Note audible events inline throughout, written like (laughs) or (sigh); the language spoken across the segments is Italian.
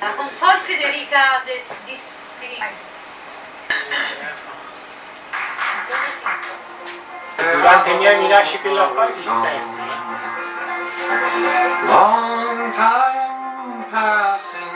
La console Federica de, di Spirito. Durante i miei mi lasci fai ti spezzi. eh. Long time passing,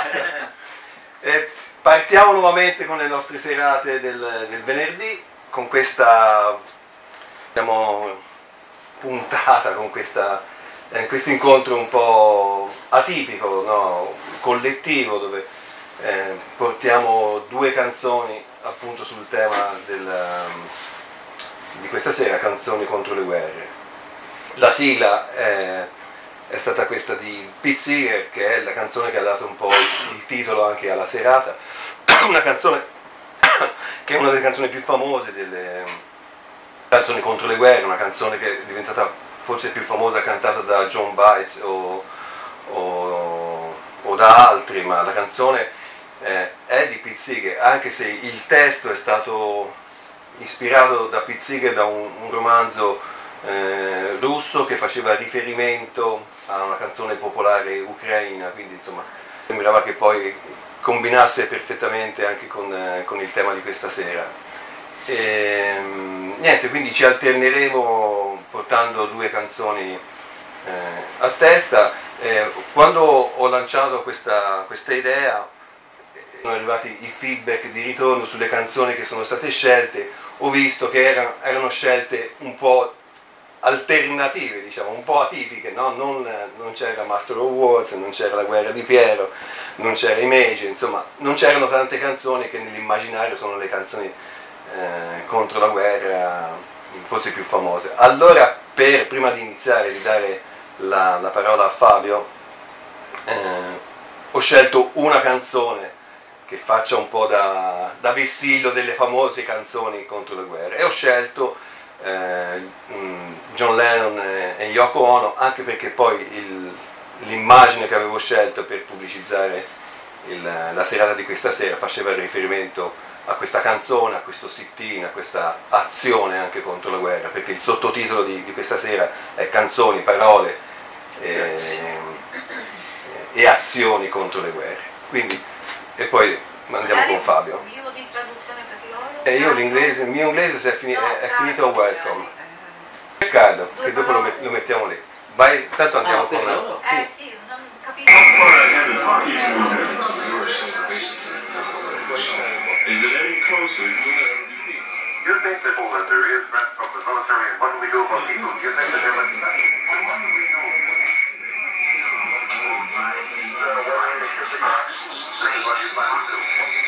qua. E partiamo nuovamente con le nostre serate del, del venerdì, con questa diciamo, puntata, con questa, eh, questo incontro un po' atipico, no? collettivo, dove eh, portiamo due canzoni appunto sul tema del, di questa sera, canzoni contro le guerre. La sigla è, stata questa di Seeger, che è la canzone che ha dato un po' il, titolo anche alla serata, (coughs) una canzone (coughs) che è una delle canzoni più famose delle canzoni contro le guerre, una canzone che è diventata forse più famosa cantata da John Bites o, o- o da altri, ma la canzone eh, è di Seeger, anche se il testo è stato ispirato da Seeger da un, un romanzo eh, russo che faceva riferimento a una canzone popolare ucraina, quindi insomma sembrava che poi combinasse perfettamente anche con, eh, con il tema di questa sera. E, niente, quindi ci alterneremo portando due canzoni eh, a testa. Eh, quando ho lanciato questa, questa idea sono arrivati i feedback di ritorno sulle canzoni che sono state scelte, ho visto che erano, erano scelte un po' alternative, diciamo, un po' atipiche, no? non, non c'era Master of Wars, non c'era La guerra di Piero, non c'era Image, insomma, non c'erano tante canzoni che nell'immaginario sono le canzoni eh, contro la guerra forse più famose. Allora, per, prima di iniziare di dare la, la parola a Fabio, eh, ho scelto una canzone che faccia un po' da, da vessillo delle famose canzoni contro le guerre e ho scelto John Lennon e, e Yoko Ono anche perché poi l'immagine che avevo scelto per pubblicizzare il- la serata di questa sera faceva riferimento a questa canzone, a questo sit-in, a questa azione anche contro la guerra, perché il sottotitolo di, di questa sera è canzoni, parole eh, e azioni contro le guerre. Quindi, e poi andiamo con Fabio. Io di traduzione per loro. E io l'inglese, il mio inglese si è, fini- è- è finito a welcome. Riccardo, che dopo lo, met- lo mettiamo lì. Vai, tanto andiamo Ah, con... loro? Sì. Eh sì, non capisco. Is it any closer to the You think that, oh, that there is threat from the military, and what do we do about people? You think that they're looking at it? Well, what do we know? This is what you plan to do.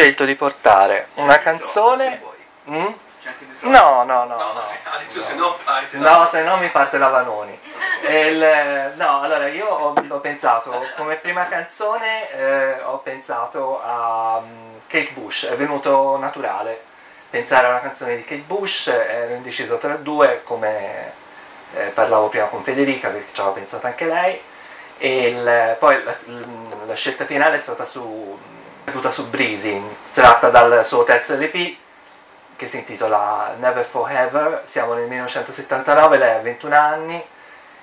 Scelto di portare una canzone. Mm? No, no, no, no. (laughs) Se no. No, se no mi parte la Vanoni. (laughs) Il- no, allora io ho, ho pensato, come prima canzone eh, ho pensato a mm, Kate Bush, è venuto naturale pensare a una canzone di Kate Bush, ero indeciso tra due, come eh, parlavo prima con Federica perché ci aveva pensato anche lei, e il- poi la, la scelta finale è stata su, caduta su Breathing, tratta dal suo terzo LP che si intitola Never Forever, siamo nel 1979, lei ha 21 anni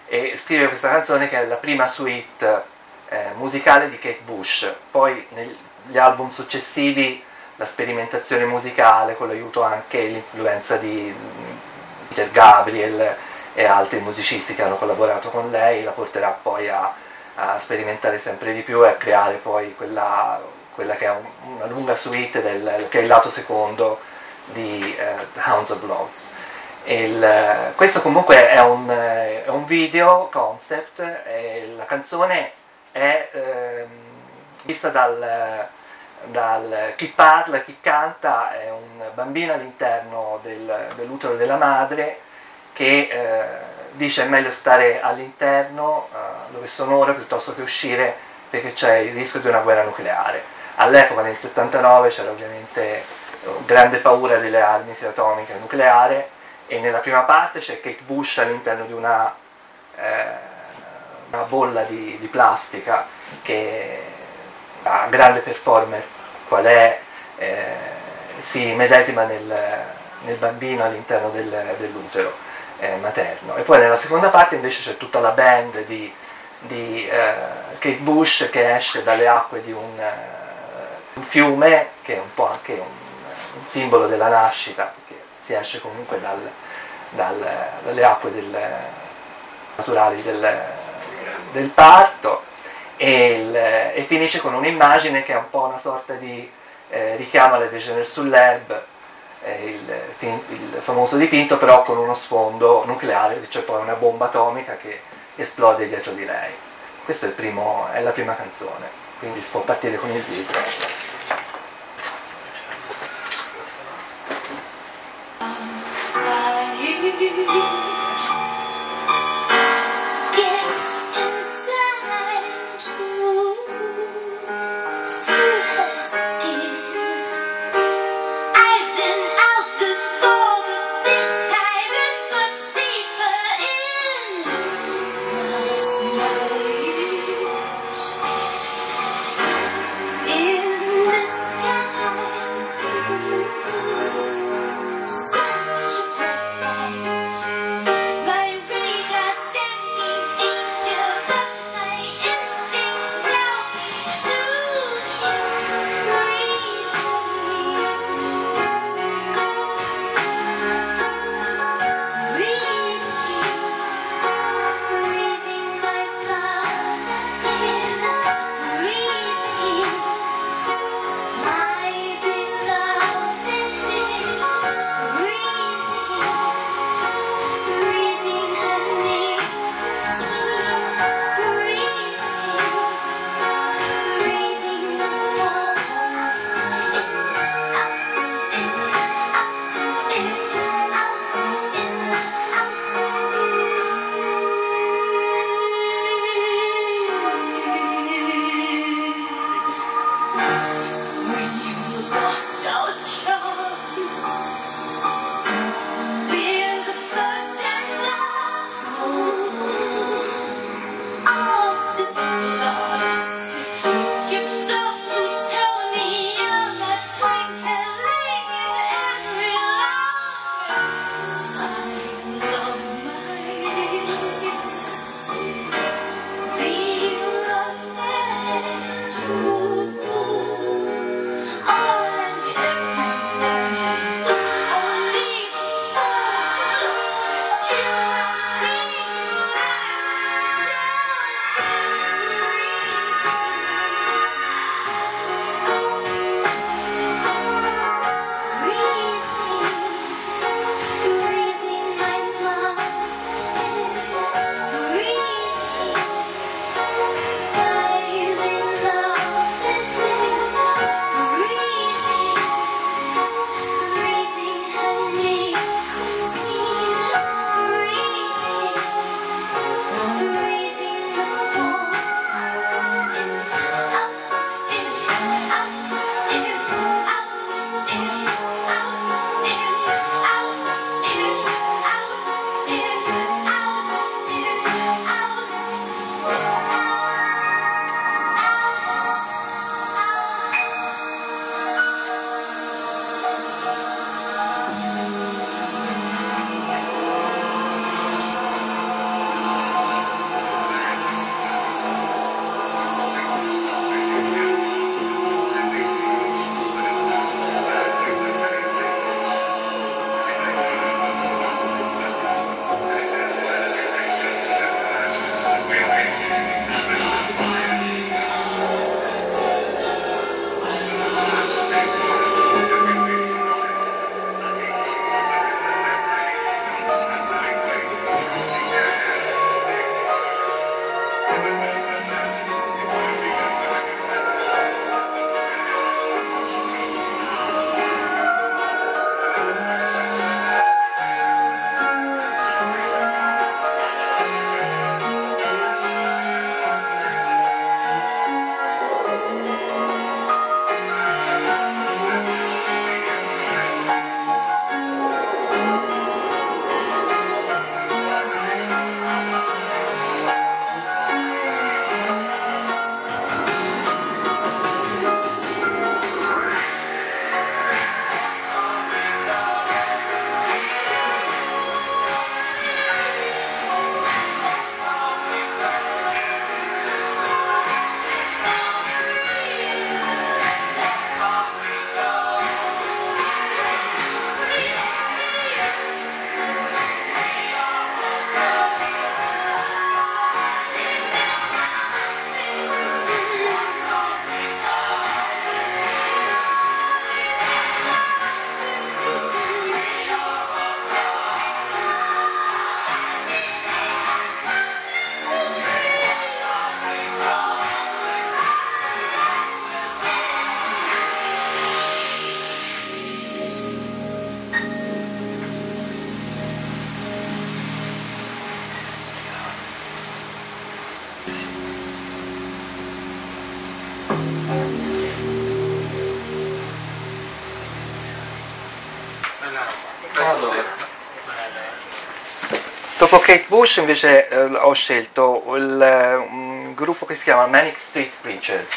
e scrive questa canzone che è la prima suite eh, musicale di Kate Bush, poi negli album successivi la sperimentazione musicale con l'aiuto anche e l'influenza di mm, Peter Gabriel e altri musicisti che hanno collaborato con lei la porterà poi a, a sperimentare sempre di più e a creare poi quella, quella che è un- una lunga suite del, che è il lato secondo di eh, Hounds of Love. Il- questo comunque è un, eh, è un video concept, la canzone è ehm, vista dal, dal- chi parla, chi canta, è un bambino all'interno del- dell'utero della madre che eh, dice è meglio stare all'interno eh, dove sono ora piuttosto che uscire perché c'è il rischio di una guerra nucleare. All'epoca nel 79 c'era ovviamente grande paura delle armi sia atomiche che nucleare e nella prima parte c'è Kate Bush all'interno di una, eh, una bolla di, di plastica che ha grande performer qual è, eh, si medesima nel, nel bambino all'interno del- dell'utero eh, materno. E poi nella seconda parte invece c'è tutta la band di, di eh, Kate Bush che esce dalle acque di un, eh, un fiume, che è un po' anche un, un simbolo della nascita, perché si esce comunque dal- dal- dalle acque del- naturali del, del parto e, il- e finisce con un'immagine che è un po' una sorta di eh, richiamo alle Déjeuner sull'Herbe, eh, il, il famoso dipinto però con uno sfondo nucleare, c'è poi una bomba atomica che esplode dietro di lei. Questa è, primo- è la prima canzone, quindi si può partire con il video. In Kate Bush invece eh, ho scelto il, un gruppo che si chiama Manic Street Preachers,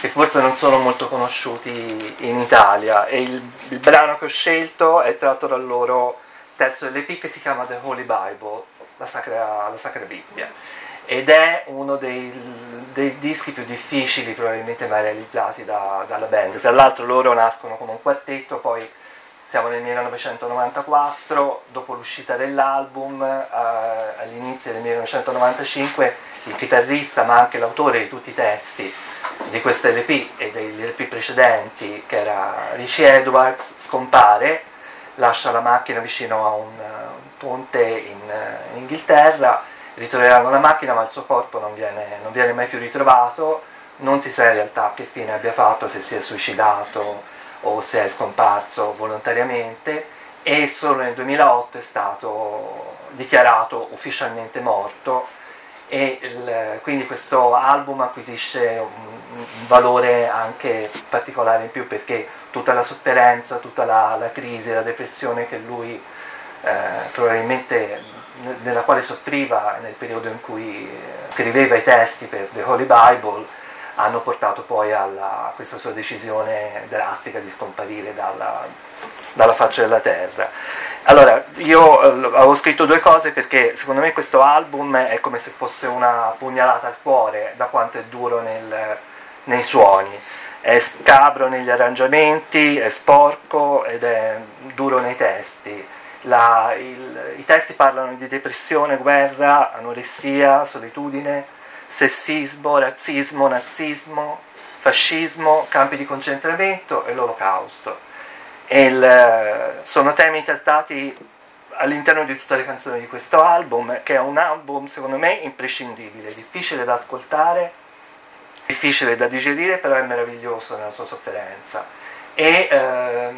che forse non sono molto conosciuti in Italia e il, il brano che ho scelto è tratto dal loro terzo LP che si chiama The Holy Bible, la Sacra, la Sacra Bibbia, ed è uno dei, dei dischi più difficili probabilmente mai realizzati da- dalla band. Tra l'altro loro nascono come un quartetto, poi siamo nel 1994, dopo l'uscita dell'album, eh, all'inizio del 1995, il chitarrista ma anche l'autore di tutti i testi di questa LP e degli LP precedenti, che era Richie Edwards, scompare, lascia la macchina vicino a un, eh, un ponte in, eh, in Inghilterra, ritroveranno la macchina ma il suo corpo non viene, non viene mai più ritrovato, non si sa in realtà che fine abbia fatto, se si è suicidato o se è scomparso volontariamente e solo nel 2008 è stato dichiarato ufficialmente morto e il- quindi questo album acquisisce un, un valore anche particolare in più perché tutta la sofferenza, tutta la, la crisi, la depressione che lui eh, probabilmente nella quale soffriva nel periodo in cui eh, scriveva i testi per The Holy Bible hanno portato poi alla- a questa sua decisione drastica di scomparire dalla, dalla faccia della terra. Allora, io eh, avevo scritto due cose perché secondo me questo album è come se fosse una pugnalata al cuore da quanto è duro nel- nei suoni. È scabro negli arrangiamenti, è sporco ed è duro nei testi. La- il- I testi parlano di depressione, guerra, anoressia, solitudine, sessismo, razzismo, nazismo, fascismo, campi di concentramento e l'olocausto. Il- sono temi trattati all'interno di tutte le canzoni di questo album, che è un album secondo me imprescindibile, difficile da ascoltare, difficile da digerire, però è meraviglioso nella sua sofferenza. E ehm,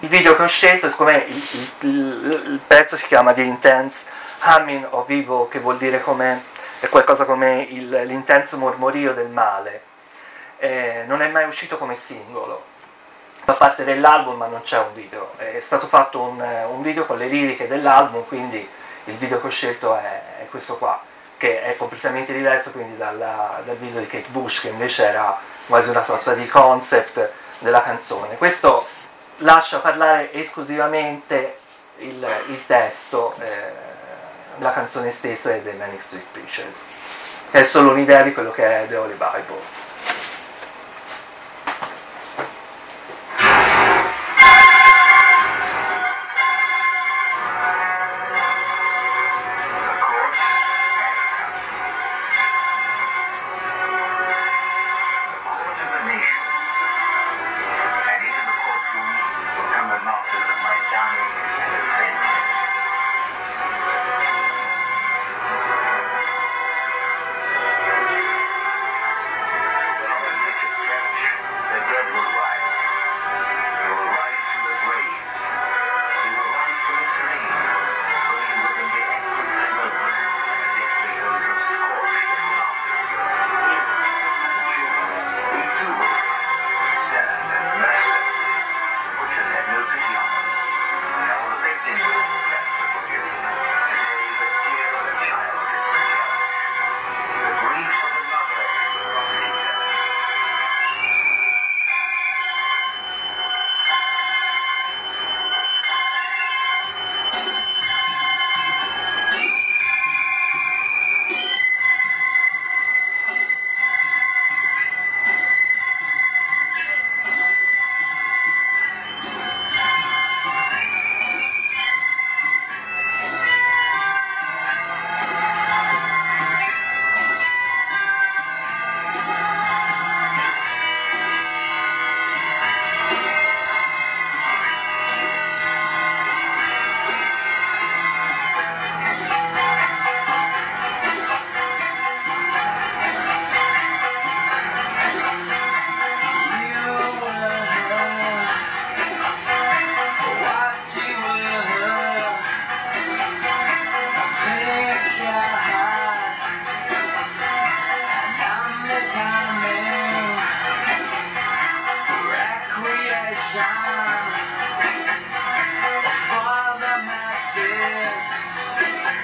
il video che ho scelto, siccome il, il- il- il pezzo si chiama The Intense Humming of Evil, che vuol dire come, è qualcosa come il- l'intenso mormorio del male, eh, non è mai uscito come singolo. Fa parte dell'album ma non c'è un video. È stato fatto un, un video con le liriche dell'album quindi il video che ho scelto è, è questo qua che è completamente diverso quindi dalla- dal video di Kate Bush che invece era quasi una sorta di concept della canzone. Questo lascia parlare esclusivamente il, il testo eh, la canzone stessa è dei Manic Street Preachers. È solo un'idea di quello che è The Holy Bible Yes.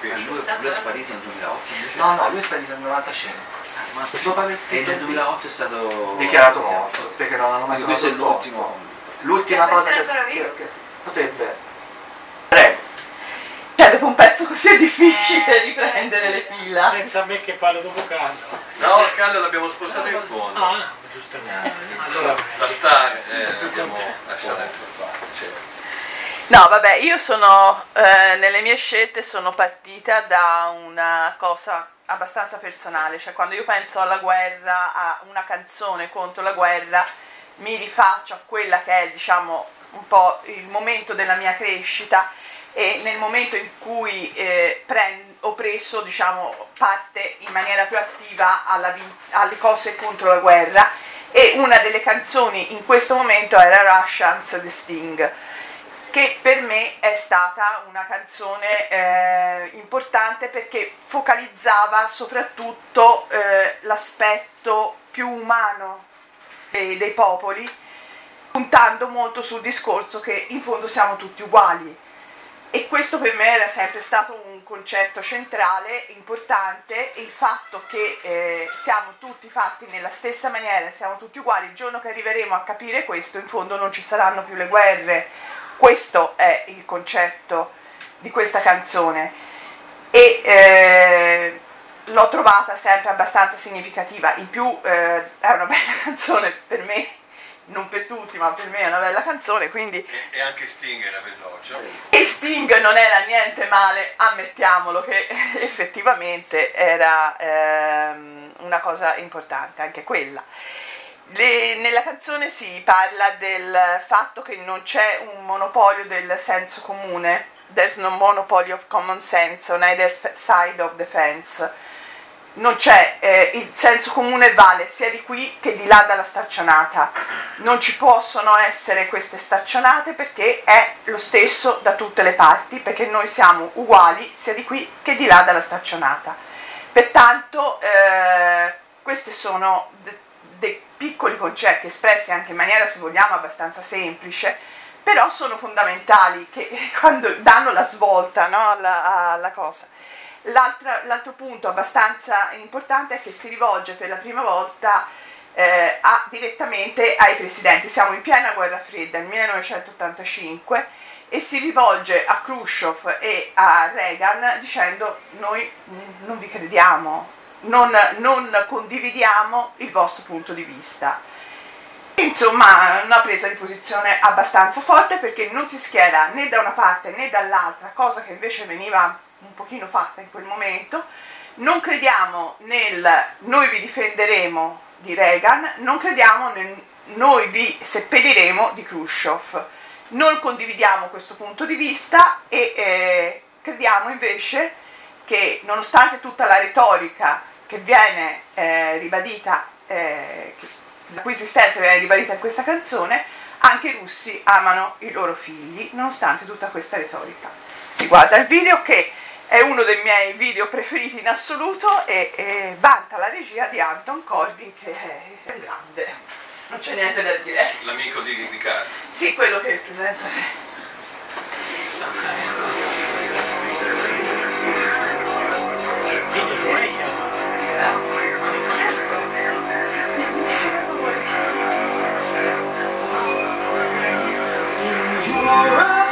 Lui, lui è sparito nel 2008. No, no, lui è sparito nel 95. Ma Dopo aver e scritto nel il 2008 è stato dichiarato morto, perché non hanno mai Quindi questo è trovato il l'ultimo. L'ultima cosa che, potrebbe. Prego. Cioè, dopo un pezzo così è difficile riprendere le fila. Pensa a me che parlo dopo Carlo. No, il Carlo l'abbiamo spostato in fondo. Ah, giustamente. Allora, Da stare, eh, l'abbiamo lasciato fondo. No, vabbè, io sono eh, nelle mie scelte sono partita da una cosa abbastanza personale, cioè quando io penso alla guerra, a una canzone contro la guerra, mi rifaccio a quella che è, diciamo, un po' il momento della mia crescita e nel momento in cui eh, pren- ho preso, diciamo, parte in maniera più attiva vi- alle cose contro la guerra e una delle canzoni in questo momento era Russians The Sting che per me è stata una canzone eh, importante perché focalizzava soprattutto eh, l'aspetto più umano dei, dei popoli, puntando molto sul discorso che in fondo siamo tutti uguali. E questo per me era sempre stato un concetto centrale, importante, il fatto che eh, siamo tutti fatti nella stessa maniera, siamo tutti uguali, il giorno che arriveremo a capire questo, in fondo non ci saranno più le guerre, questo è il concetto di questa canzone e eh, l'ho trovata sempre abbastanza significativa. In più eh, è una bella (laughs) canzone per me, non per tutti, ma per me è una bella canzone, quindi E, e anche Sting era veloce. e Sting non era niente male, ammettiamolo che (laughs) effettivamente era ehm, una cosa importante anche quella. Le- nella canzone si parla del fatto che non c'è un monopolio del senso comune, there's no monopoly of common sense on either side of the fence. Non c'è, eh, il senso comune vale sia di qui che di là dalla staccionata. Non ci possono essere queste staccionate perché è lo stesso da tutte le parti, perché noi siamo uguali sia di qui che di là dalla staccionata. Pertanto eh, questi sono dei piccoli concetti espressi anche in maniera, se vogliamo, abbastanza semplice, però sono fondamentali che (laughs) quando danno la svolta no, alla, alla cosa. L'altra- l'altro punto abbastanza importante è che si rivolge per la prima volta eh, a- direttamente ai presidenti. Siamo in piena guerra fredda, nel 1985, e si rivolge a Khrushchev e a Reagan dicendo noi non vi crediamo, non, non condividiamo il vostro punto di vista. Insomma, una presa di posizione abbastanza forte perché non si schiera né da una parte né dall'altra, cosa che invece veniva un pochino fatta in quel momento. Non crediamo nel noi vi difenderemo di Reagan, non crediamo nel noi vi seppelliremo di Khrushchev. Non condividiamo questo punto di vista e eh, crediamo invece che nonostante tutta la retorica che viene eh, ribadita, eh, la cui esistenza viene ribadita in questa canzone, anche i russi amano i loro figli, nonostante tutta questa retorica. Si guarda il video che è uno dei miei video preferiti in assoluto e, e vanta la regia di Anton Corbin che è grande, non c'è niente da dire. L'amico di, Carlo. Sì, quello che rappresenta. alright.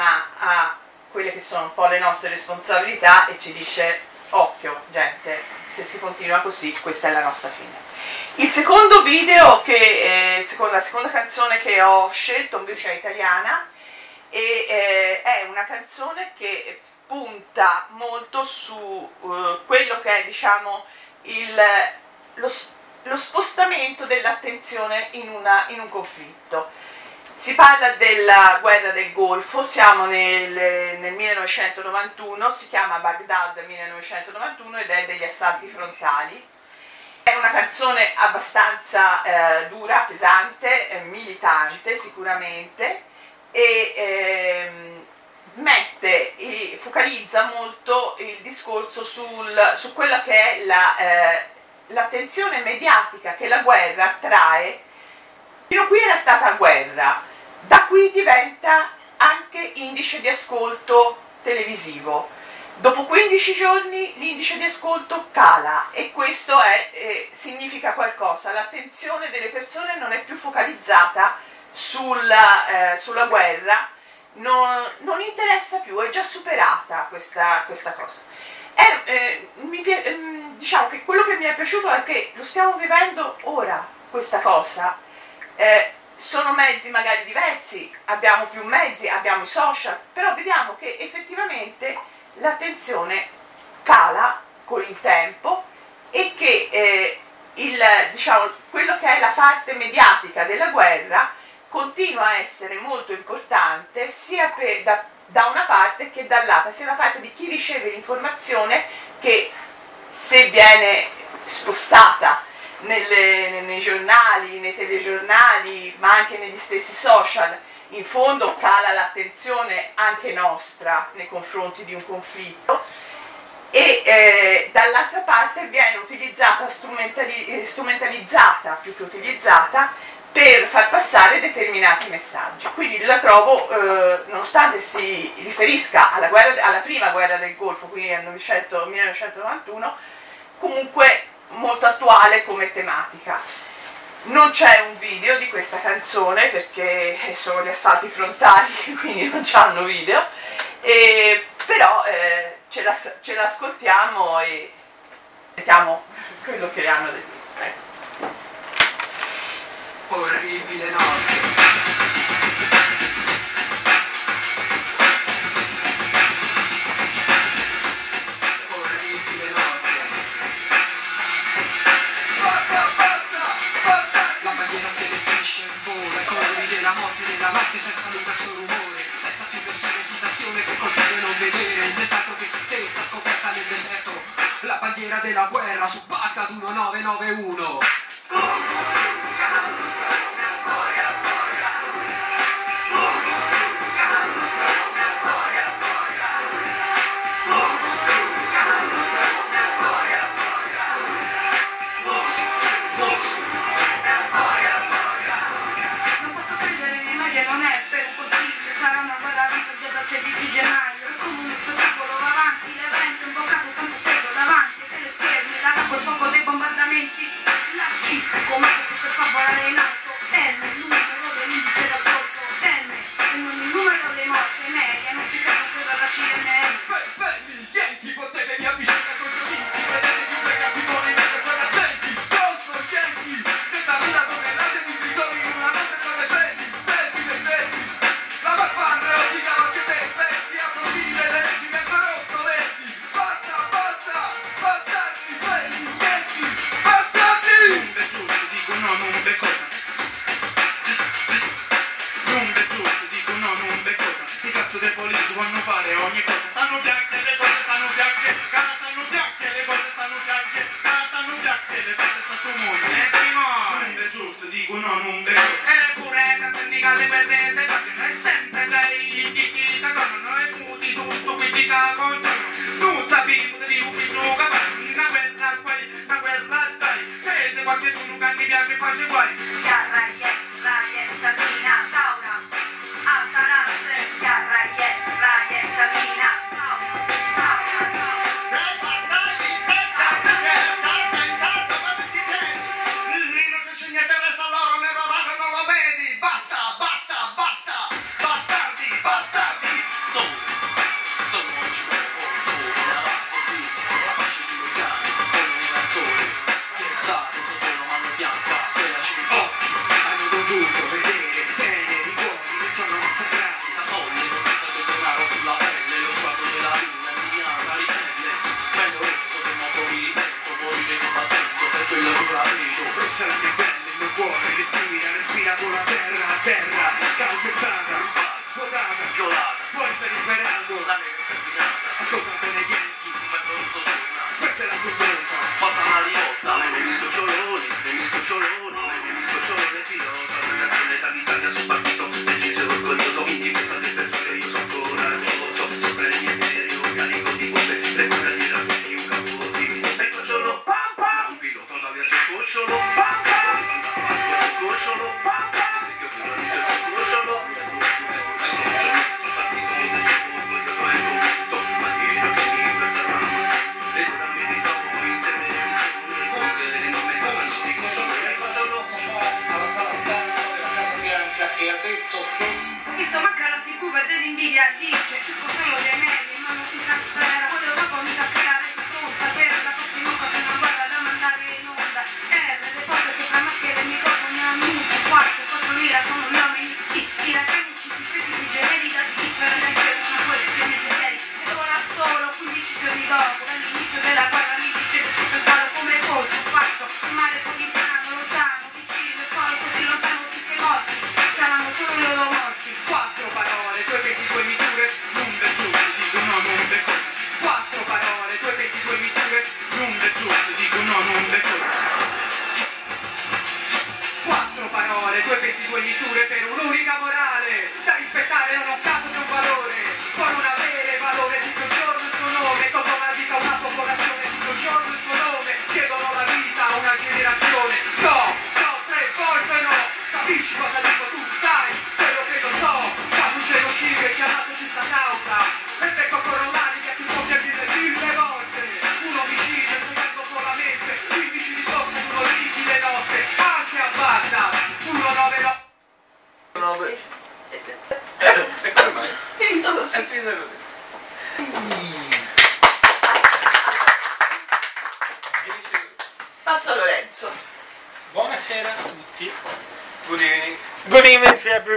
Richiama a quelle che sono un po' le nostre responsabilità e ci dice occhio gente, se si continua così questa è la nostra fine. Il secondo video, che, eh, la seconda canzone che ho scelto invece è italiana e eh, è una canzone che punta molto su eh, quello che è diciamo il, lo, lo spostamento dell'attenzione in, in un conflitto. Si parla della guerra del Golfo, siamo nel, nel 1991, si chiama Baghdad 1991 ed è degli assalti frontali. È una canzone abbastanza eh, dura, pesante, eh, militante sicuramente e ehm, mette e focalizza molto il discorso sul- su quella che è la, eh, l'attenzione mediatica che la guerra attrae. Fino a qui era stata guerra, da qui diventa anche indice di ascolto televisivo. Dopo 15 giorni l'indice di ascolto cala e questo è, eh, significa qualcosa, l'attenzione delle persone non è più focalizzata sulla, eh, sulla guerra, non, non interessa più, è già superata questa, questa cosa. È, eh, mi ehm, diciamo che quello che mi è piaciuto è che lo stiamo vivendo ora, questa cosa. Eh, sono mezzi magari diversi, abbiamo più mezzi, abbiamo i social, però vediamo che effettivamente l'attenzione cala con il tempo e che eh, il, diciamo, quello che è la parte mediatica della guerra continua a essere molto importante sia per- da, da una parte che dall'altra, sia da parte di chi riceve l'informazione che se viene spostata nelle- nei giornali, nei telegiornali, ma anche negli stessi social, in fondo cala l'attenzione anche nostra nei confronti di un conflitto e eh, dall'altra parte viene utilizzata, strumentali- eh, strumentalizzata più che utilizzata per far passare determinati messaggi. Quindi la trovo, eh, nonostante si riferisca alla, guerra- alla prima guerra del Golfo, quindi al 900 1991, comunque molto attuale come tematica. Non c'è un video di questa canzone perché sono gli assalti frontali, (laughs) quindi non c'hanno video, e- però eh, ce, la- ce l'ascoltiamo e sentiamo quello che hanno dire. Ecco. Orribile notte. Colori della notte senza un perso rumore, senza più nessuna esitazione per colpire non vedere, inventato che si stessa scoperta nel deserto, la bandiera della guerra su Baghdad 1991.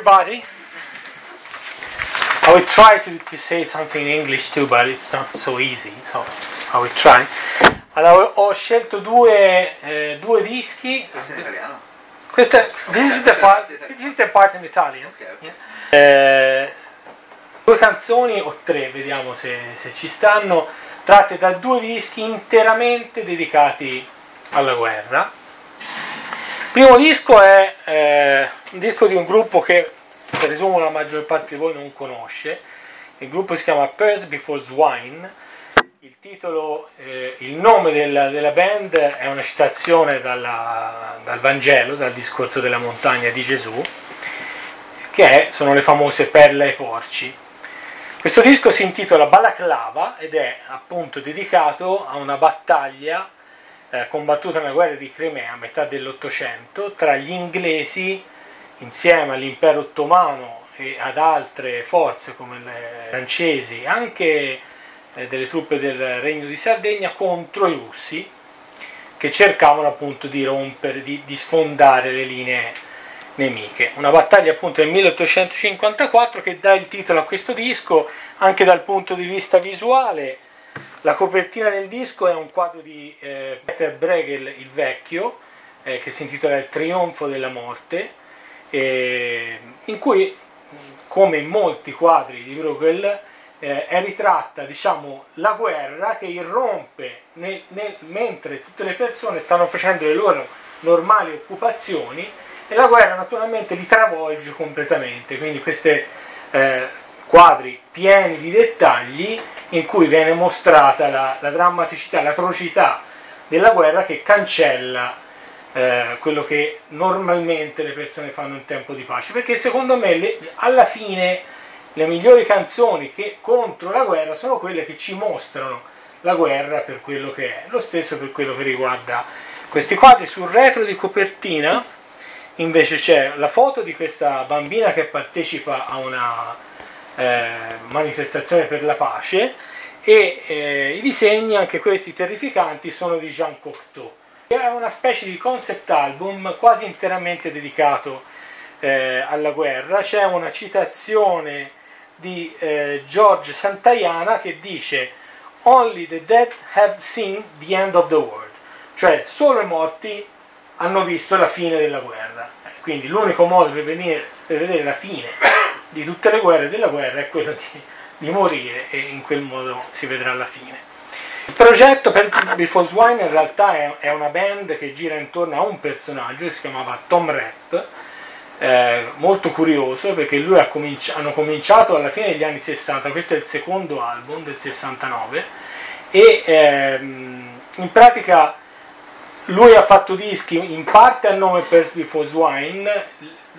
Everybody. I will try to, to say something in English too, but it's not so easy, so I will try. Allora, ho scelto due, eh, due dischi. Questo è in italiano? Questa, this, is the part, this is the part in Italian. Ok, ok. Eh, due canzoni o tre, vediamo se, se ci stanno, tratte da due dischi interamente dedicati alla guerra. Primo disco è eh, un disco di un gruppo che presumo la maggior parte di voi non conosce. Il gruppo si chiama Pearls Before Swine. Il titolo, eh, il nome della, della band è una citazione dalla- dal Vangelo, dal discorso della montagna di Gesù, che è- sono le famose perle ai porci. Questo disco si intitola Balaclava ed è appunto dedicato a una battaglia eh, combattuta nella guerra di Crimea a metà dell'Ottocento tra gli inglesi insieme all'impero ottomano e ad altre forze come le francesi, anche eh, delle truppe del Regno di Sardegna contro i russi che cercavano appunto di rompere, di, di sfondare le linee nemiche. Una battaglia appunto del 1854 che dà il titolo a questo disco anche dal punto di vista visuale. La copertina del disco è un quadro di eh, Peter Bruegel il Vecchio eh, che si intitola Il trionfo della morte, eh, in cui, come in molti quadri di Bruegel, eh, è ritratta diciamo, la guerra che irrompe nel- nel- mentre tutte le persone stanno facendo le loro normali occupazioni e la guerra naturalmente li travolge completamente. Quindi questi quadri pieni di dettagli in cui viene mostrata la, la drammaticità, l'atrocità della guerra che cancella eh, quello che normalmente le persone fanno in tempo di pace. Perché secondo me le- alla fine le migliori canzoni che contro la guerra sono quelle che ci mostrano la guerra per quello che è. Lo stesso per quello che riguarda questi quadri. Sul retro di copertina invece c'è la foto di questa bambina che partecipa a una eh, manifestazione per la pace e eh, i disegni, anche questi terrificanti, sono di Jean Cocteau. È una specie di concept album quasi interamente dedicato eh, alla guerra. C'è una citazione di eh, George Santayana che dice Only the dead have seen the end of the world, cioè solo i morti hanno visto la fine della guerra. Quindi l'unico modo per, venire- per vedere la fine di tutte le guerre della guerra è quello di, di morire e in quel modo si vedrà la fine. Il progetto per Before Swine in realtà è, è una band che gira intorno a un personaggio che si chiamava Tom Rapp, eh, molto curioso perché lui ha cominci- hanno cominciato alla fine degli anni 60, questo è il secondo album del 69 e ehm, in pratica lui ha fatto dischi in parte a nome per Before Swine,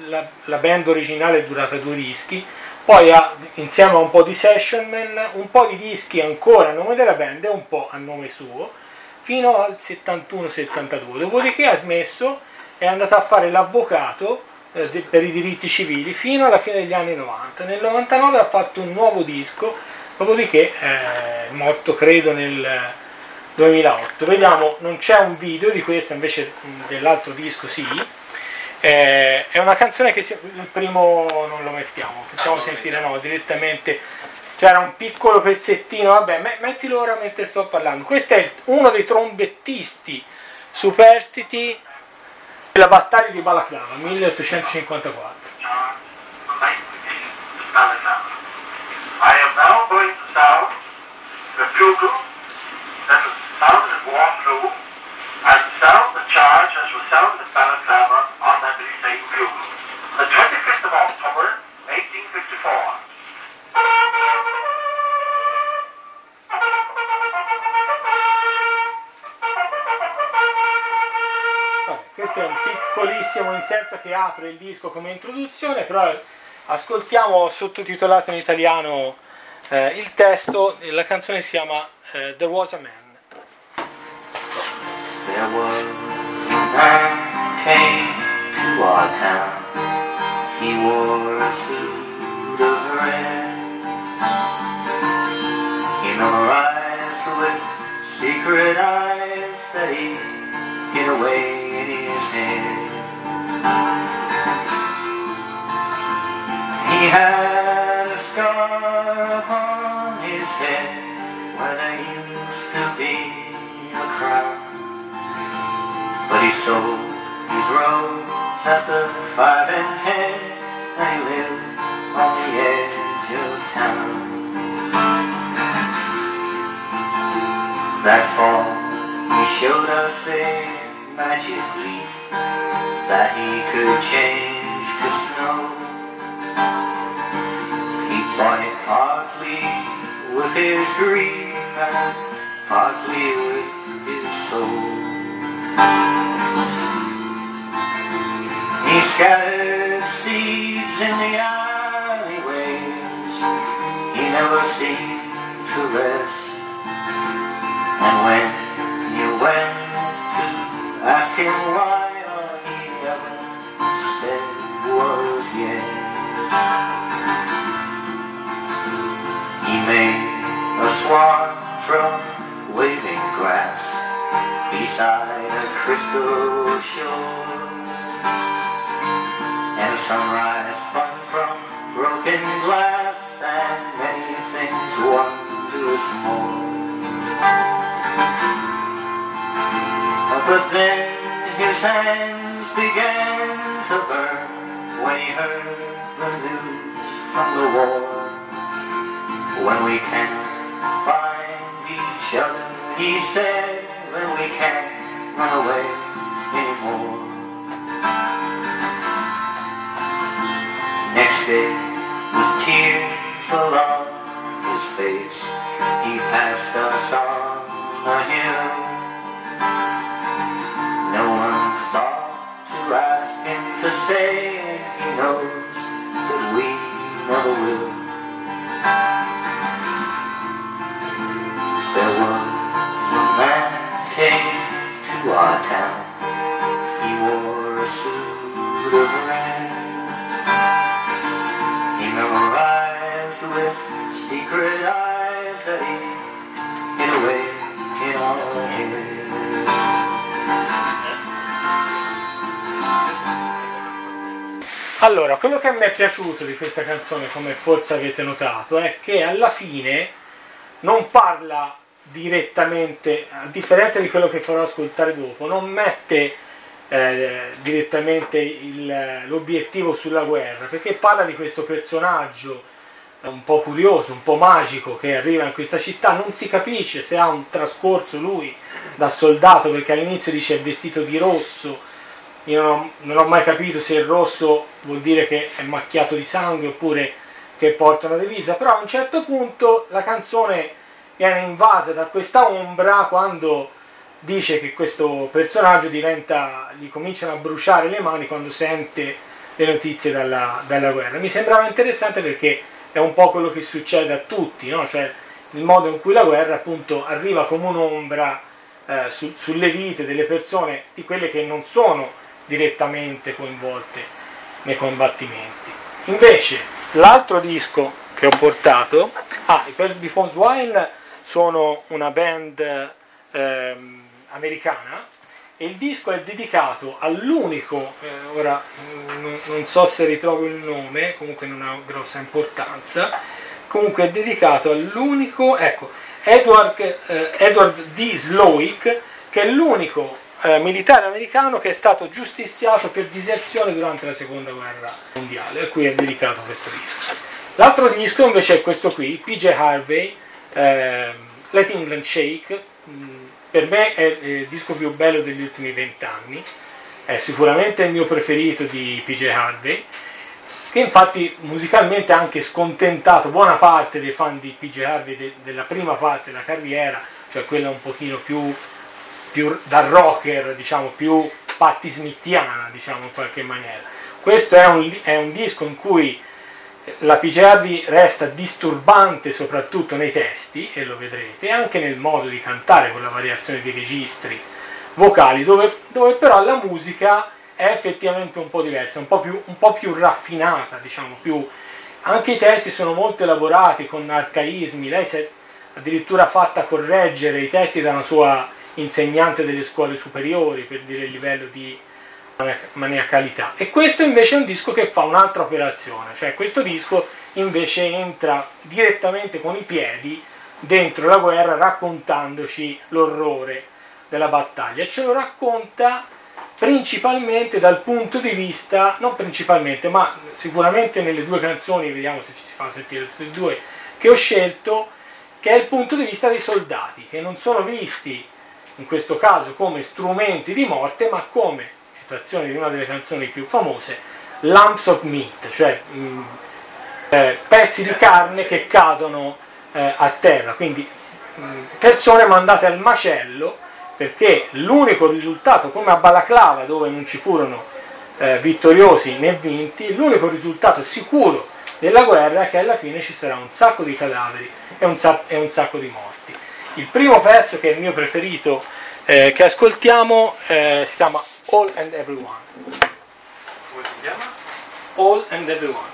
la, la band originale è durata due dischi, poi ha, insieme a un po' di session man, un po' di dischi ancora a nome della band e un po' a nome suo, fino al 71-72. Dopodiché ha smesso, è andato a fare l'avvocato eh, per i diritti civili fino alla fine degli anni 90. Nel 99 ha fatto un nuovo disco, dopodiché è morto credo nel 2008. Vediamo, non c'è un video di questo, invece dell'altro disco sì. Eh, è una canzone che si- il primo non lo mettiamo, facciamo Ah, non lo sentire mettiamo. no, direttamente. C'era un piccolo pezzettino, vabbè, me- mettilo ora mentre sto parlando. Questo è il- uno dei trombettisti superstiti della battaglia di Balaclava, 1854. I am now going sound the bugle that was sounded at Waterloo and sound the charge as was sounded at Balaclava on that same bugle. The 25th of October, 1854. Vabbè, questo è un piccolissimo inserto che apre il disco come introduzione, però ascoltiamo sottotitolato in italiano eh, il testo, la canzone si chiama eh, There Was a Man. There was a man came to our town. He wore a suit of red. He memorized with secret eyes that he hid away in his head. He had But he rose at the five and ten and he lived on the edge of town. That fall he showed a magic leaf that he could change to snow. He it partly with his grief and partly with his soul. He scattered seeds in the alleyways. He never seemed to rest. And when you went to ask him why, he said was yes. He made a swan from waving grass beside a crystal shore. Sunrise spun from broken glass and many things wondrous more. But then his hands began to burn when he heard the news from the war. When we can't find each other, he said, when we can't run away anymore. Day, with tears along his face, he passed us on the hill. No one thought to ask him to stay, he knows that we never will. There was a man came to our town. He wore a suit of. Memorized with secret eyes that he hid away in our head. Allora, quello che mi è piaciuto di questa canzone, come forse avete notato, è che alla fine non parla direttamente, a differenza di quello che farò ascoltare dopo, non mette eh, direttamente il- l'obiettivo sulla guerra, perché parla di questo personaggio un po' curioso, un po' magico che arriva in questa città, non si capisce se ha un trascorso lui da soldato, perché all'inizio dice è vestito di rosso, io non ho, non ho mai capito se il rosso vuol dire che è macchiato di sangue oppure che porta una divisa, però a un certo punto la canzone viene invasa da questa ombra quando dice che questo personaggio diventa, gli cominciano a bruciare le mani quando sente le notizie dalla, dalla guerra. Mi sembrava interessante perché è un po' quello che succede a tutti, no? cioè il modo in cui la guerra appunto arriva come un'ombra eh, su- sulle vite delle persone, di quelle che non sono direttamente coinvolte nei combattimenti. Invece l'altro disco che ho portato, ah, i Pale Phones Wine sono una band ehm, americana e il disco è dedicato all'unico, eh, ora mm, non, non so se ritrovo il nome, comunque non ha grossa importanza, comunque è dedicato all'unico, ecco, Edward, eh, Edward D. Slowick, che è l'unico eh, militare americano che è stato giustiziato per diserzione durante la seconda guerra mondiale, a cui è dedicato questo disco. L'altro disco invece è questo qui, PJ Harvey, eh, Let England Shake, per me è il disco più bello degli ultimi vent'anni, è sicuramente il mio preferito di PJ Harvey, che infatti musicalmente ha anche scontentato buona parte dei fan di PJ Harvey de- della prima parte della carriera, cioè quella un pochino più, più da rocker, diciamo, più Patti Smithiana, diciamo in qualche maniera. Questo è un, è un disco in cui la Harvey resta disturbante soprattutto nei testi, e lo vedrete, anche nel modo di cantare con la variazione di registri vocali, dove, dove però la musica è effettivamente un po' diversa, un po' più, un po più raffinata, diciamo, più... anche i testi sono molto elaborati con arcaismi, lei si è addirittura fatta correggere i testi da una sua insegnante delle scuole superiori per dire il livello di maniacalità. E questo invece è un disco che fa un'altra operazione, cioè questo disco invece entra direttamente con i piedi dentro la guerra raccontandoci l'orrore della battaglia ce lo racconta principalmente dal punto di vista, non principalmente, ma sicuramente nelle due canzoni, vediamo se ci si fa sentire tutte e due, che ho scelto, che è il punto di vista dei soldati, che non sono visti in questo caso come strumenti di morte, ma come, citazione di una delle canzoni più famose, lumps of meat, cioè mh, eh, pezzi di carne che cadono eh, a terra, quindi mh, persone mandate al macello perché l'unico risultato, come a Balaclava dove non ci furono eh, vittoriosi né vinti, l'unico risultato sicuro della guerra è che alla fine ci sarà un sacco di cadaveri e un, sa- e un sacco di morti. Il primo pezzo che è il mio preferito eh, che ascoltiamo eh, si chiama All and Everyone. Come si chiama? All and Everyone.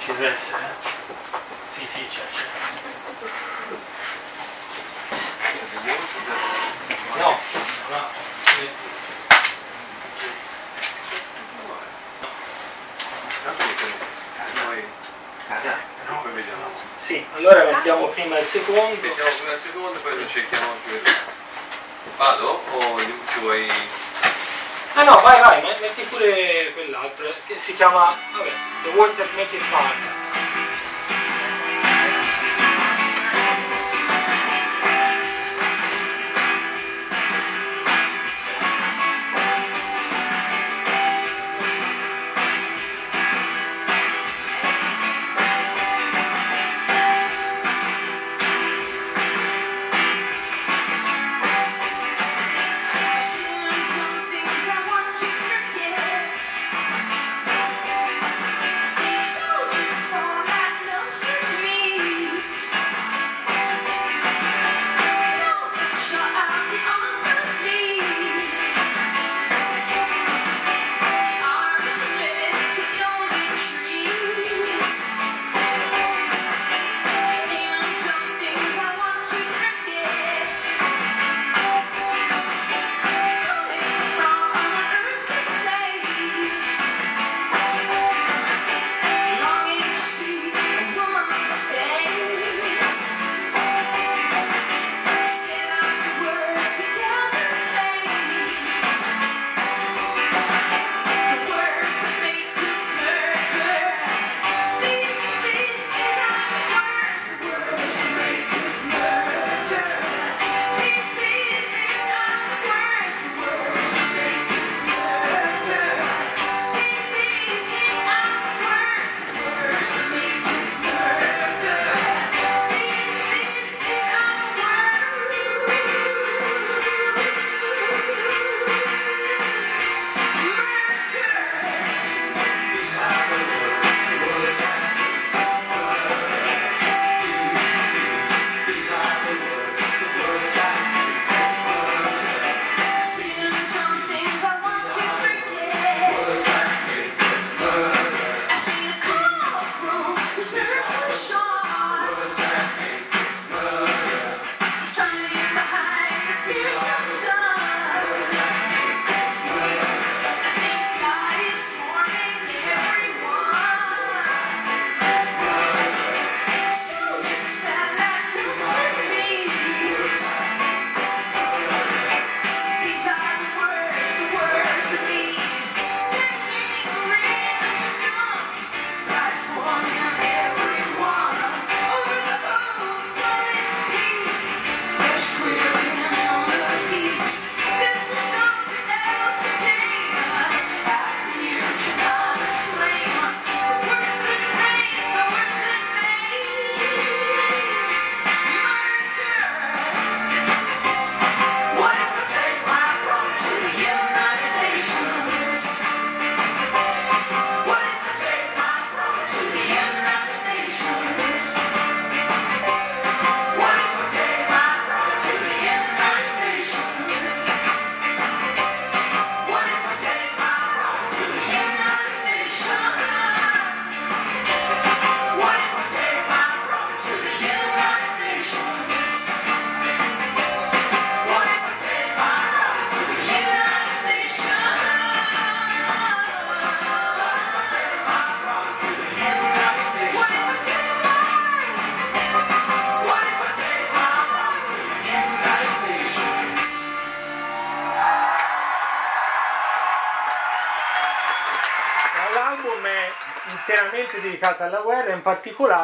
Ci deve essere? Sì, sì, c'è. c'è. No, no. sì. Sì, allora mettiamo prima il secondo. Mettiamo prima il secondo, poi lo cerchiamo anche. Vado? O ci vuoi... Ah no, vai, vai, met- metti pure quell'altro, che si chiama, vabbè, The Words That Make It Hard.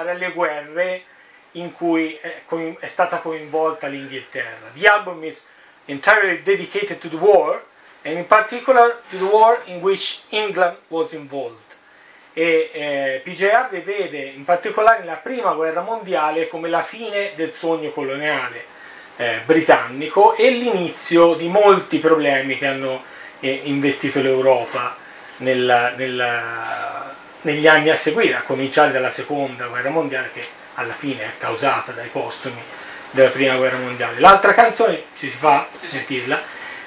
Particolare alle guerre in cui è, stata coinvolta l'Inghilterra. The album is entirely dedicated to the war, and in particular to the war in which England was involved. E eh, Harvey vede in particolare la prima guerra mondiale come la fine del sogno coloniale eh, britannico e l'inizio di molti problemi che hanno eh, investito l'Europa nel- nel- negli anni a seguire, a cominciare dalla seconda guerra mondiale che alla fine è causata dai postumi della prima guerra mondiale. L'altra canzone, ci si fa sentirla,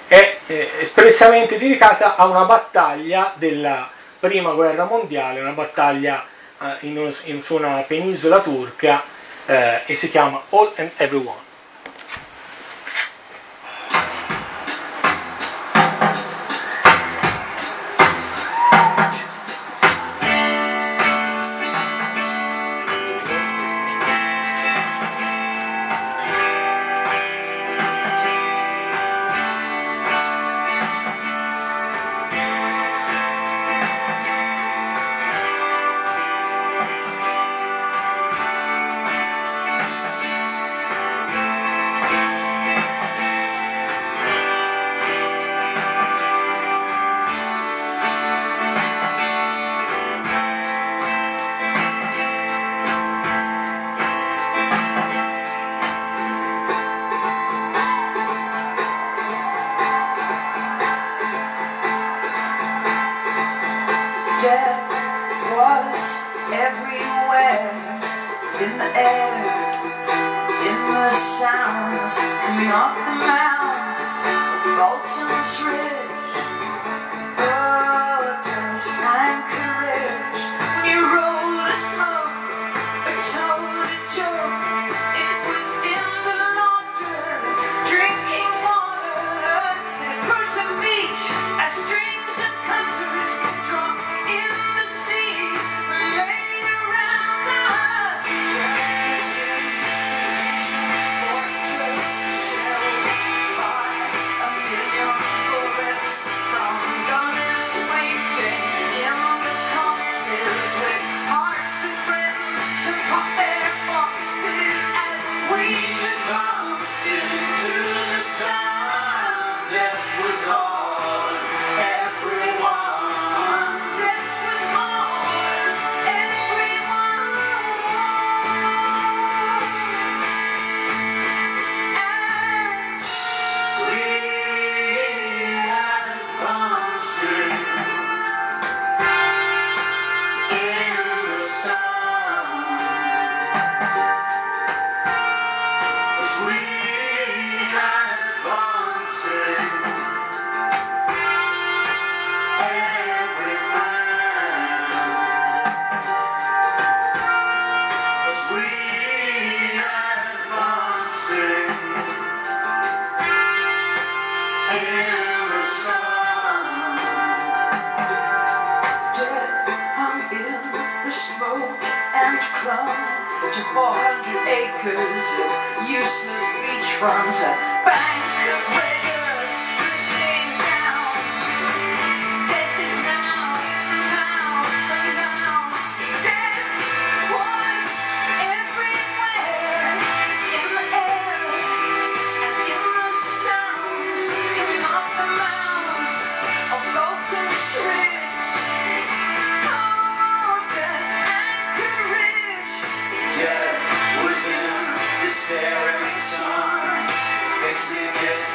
è eh, espressamente dedicata a una battaglia della prima guerra mondiale, una battaglia eh, in, uno- in su una penisola turca eh, e si chiama All and Everyone.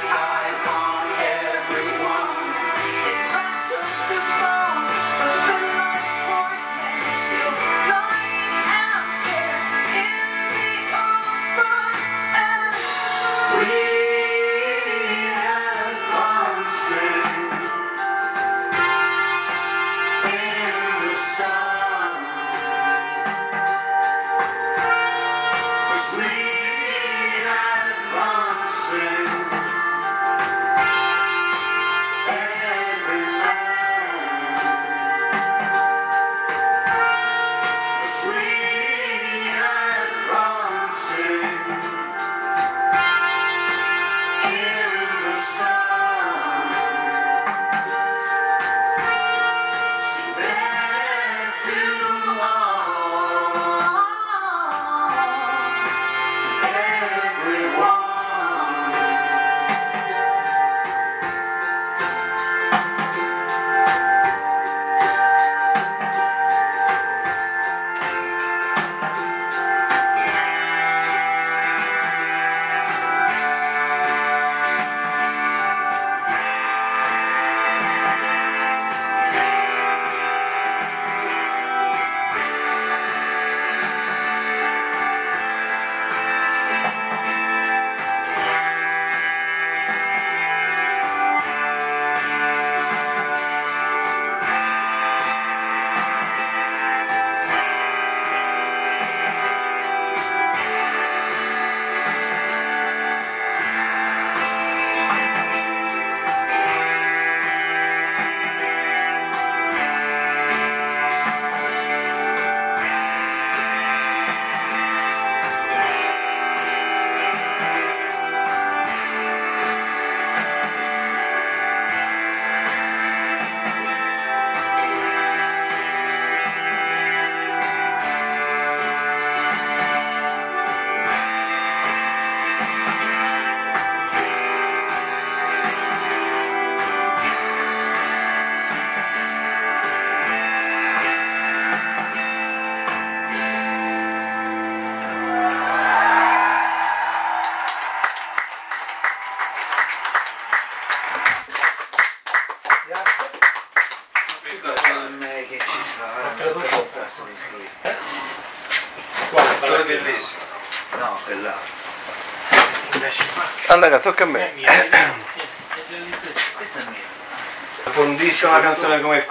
Was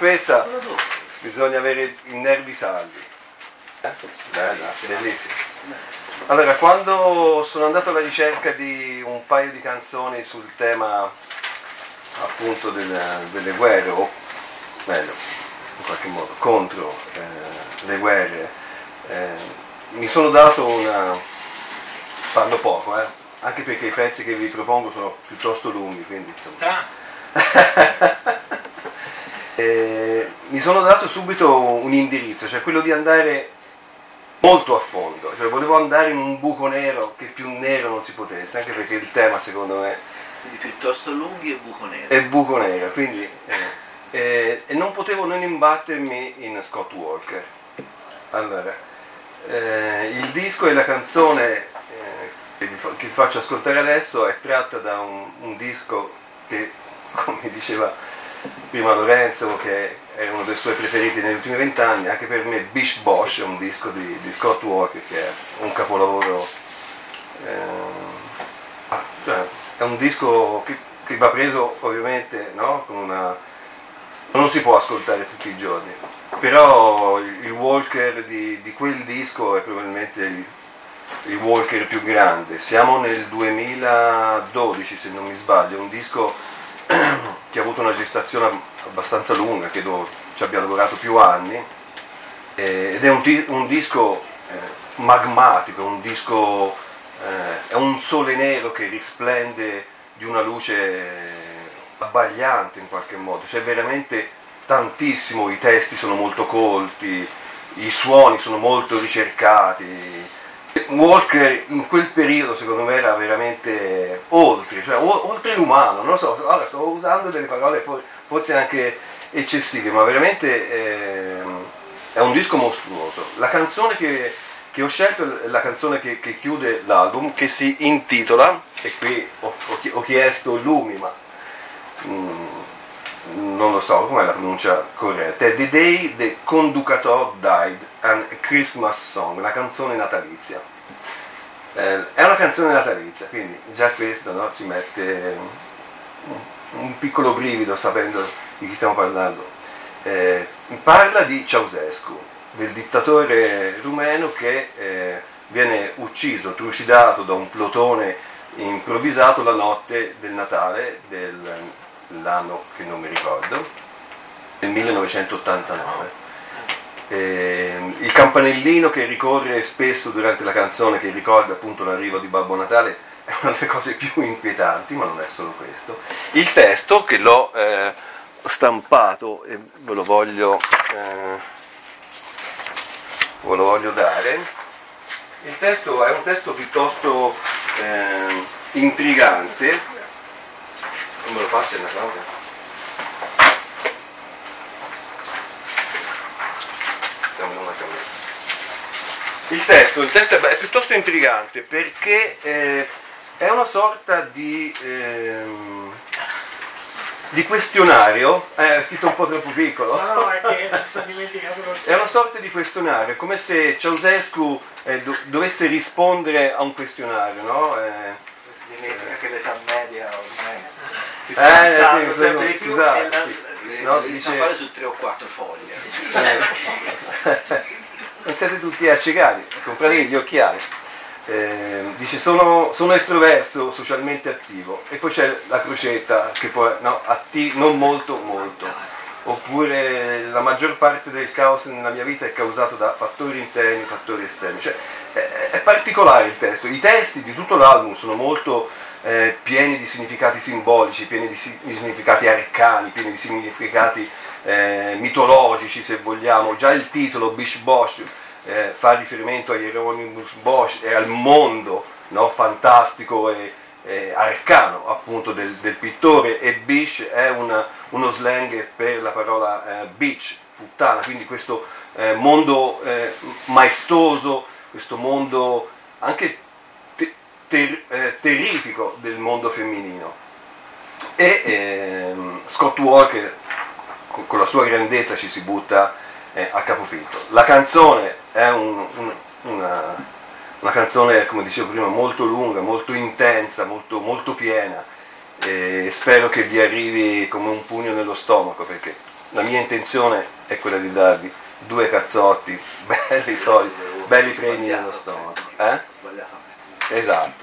questa bisogna avere i nervi saldi. Eh? Bella, bellissima. Allora, quando sono andato alla ricerca di un paio di canzoni sul tema appunto del- delle guerre, o meglio, in qualche modo, contro eh, le guerre, eh, mi sono dato una... parlo poco, eh? anche perché i pezzi che vi propongo sono piuttosto lunghi, quindi insomma... (laughs) Eh, mi sono dato subito un indirizzo, cioè quello di andare molto a fondo, cioè volevo andare in un buco nero che più nero non si potesse, anche perché il tema secondo me Quindi piuttosto lunghi e buco nero. è buco nero, quindi eh, eh, e non potevo non imbattermi in Scott Walker. Allora, eh, il disco e la canzone eh, che, vi che vi faccio ascoltare adesso è tratta da un, un disco che, (laughs) come diceva prima Lorenzo, che è uno dei suoi preferiti negli ultimi vent'anni, anche per me Bish Bosch è un disco di, di Scott Walker che è un capolavoro. eh, ah, cioè, è un disco che, che va preso ovviamente no? con una non si può ascoltare tutti i giorni, però il Walker di, di quel disco è probabilmente il, il Walker più grande. Siamo nel 2012 se non mi sbaglio, un disco (coughs) che ha avuto una gestazione abbastanza lunga, credo ci abbia lavorato più anni, eh, ed è un, un disco eh, magmatico, un disco, eh, è un sole nero che risplende di una luce abbagliante in qualche modo, c'è veramente tantissimo, i testi sono molto colti, i suoni sono molto ricercati. Walker in quel periodo secondo me era veramente oltre, cioè oltre l'umano, non lo so, ora sto usando delle parole for- forse anche eccessive, ma veramente ehm, è un disco mostruoso. La canzone che, che ho scelto è la canzone che, che chiude l'album, che si intitola, e qui ho, ho chiesto Lumi, ma mm, non lo so com'è la pronuncia corretta, è The Day the Conducator Died, and Christmas Song, una canzone natalizia. Eh, è una canzone natalizia, quindi già questo no, ci mette un, un piccolo brivido sapendo di chi stiamo parlando. Eh, parla di Ceausescu, del dittatore rumeno che eh, viene ucciso, trucidato da un plotone improvvisato la notte del Natale dell'anno che non mi ricordo, del 1989. Eh, il campanellino che ricorre spesso durante la canzone che ricorda appunto l'arrivo di Babbo Natale è una delle cose più inquietanti, ma non è solo questo. Il testo che l'ho eh, stampato e ve lo voglio, eh, ve lo voglio dare. Il testo è un testo piuttosto eh, intrigante. Non me lo passi Anna Claudia? Il testo, il testo è, è piuttosto intrigante perché eh, è una sorta di, ehm, di questionario, eh, è scritto un po' troppo piccolo. No, no, è che È una sorta di questionario, come se Ceausescu eh, do- dovesse rispondere a un questionario, no? Eh, Si dimentica che l'età media ormai si sta eh, alzando sì, sempre sì, di più scusate, la- sì. No, dice- stampare su tre o quattro foglie. Eh, (laughs) (laughs) non siete tutti accecati, comprate gli occhiali. Eh, dice sono, sono estroverso, socialmente attivo. E poi c'è la crocetta che poi no, atti- non molto molto. Oppure la maggior parte del caos nella mia vita è causato da fattori interni fattori esterni. Cioè, è, è particolare il testo. I testi di tutto l'album sono molto eh, pieni di significati simbolici pieni di, di significati arcani pieni di significati eh, mitologici se vogliamo. Già il titolo Bish Bosch eh, fa riferimento a Hieronymus Bosch e al mondo no, fantastico e, e arcano appunto del, del pittore. E Bish è una- uno slang per la parola eh, beach, puttana, quindi questo eh, mondo eh, maestoso, questo mondo anche te- ter- eh, terrifico del mondo femminino. E ehm, Scott Walker con, con la sua grandezza ci si butta è a capofitto. La canzone è un- un- una, una canzone, come dicevo prima, molto lunga, molto intensa, molto, molto piena e spero che vi arrivi come un pugno nello stomaco perché la mia intenzione è quella di darvi due cazzotti (laughs) belli solidi, belli premi nello stomaco. Eh? Sbagliato. Esatto.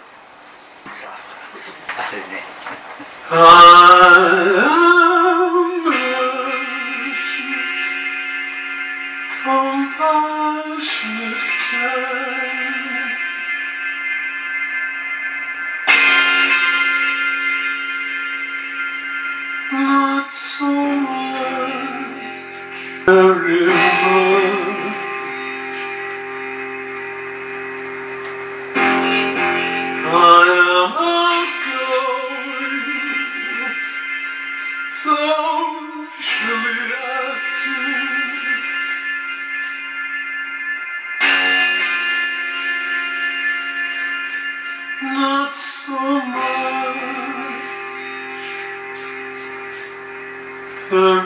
Compassionate. Not so Who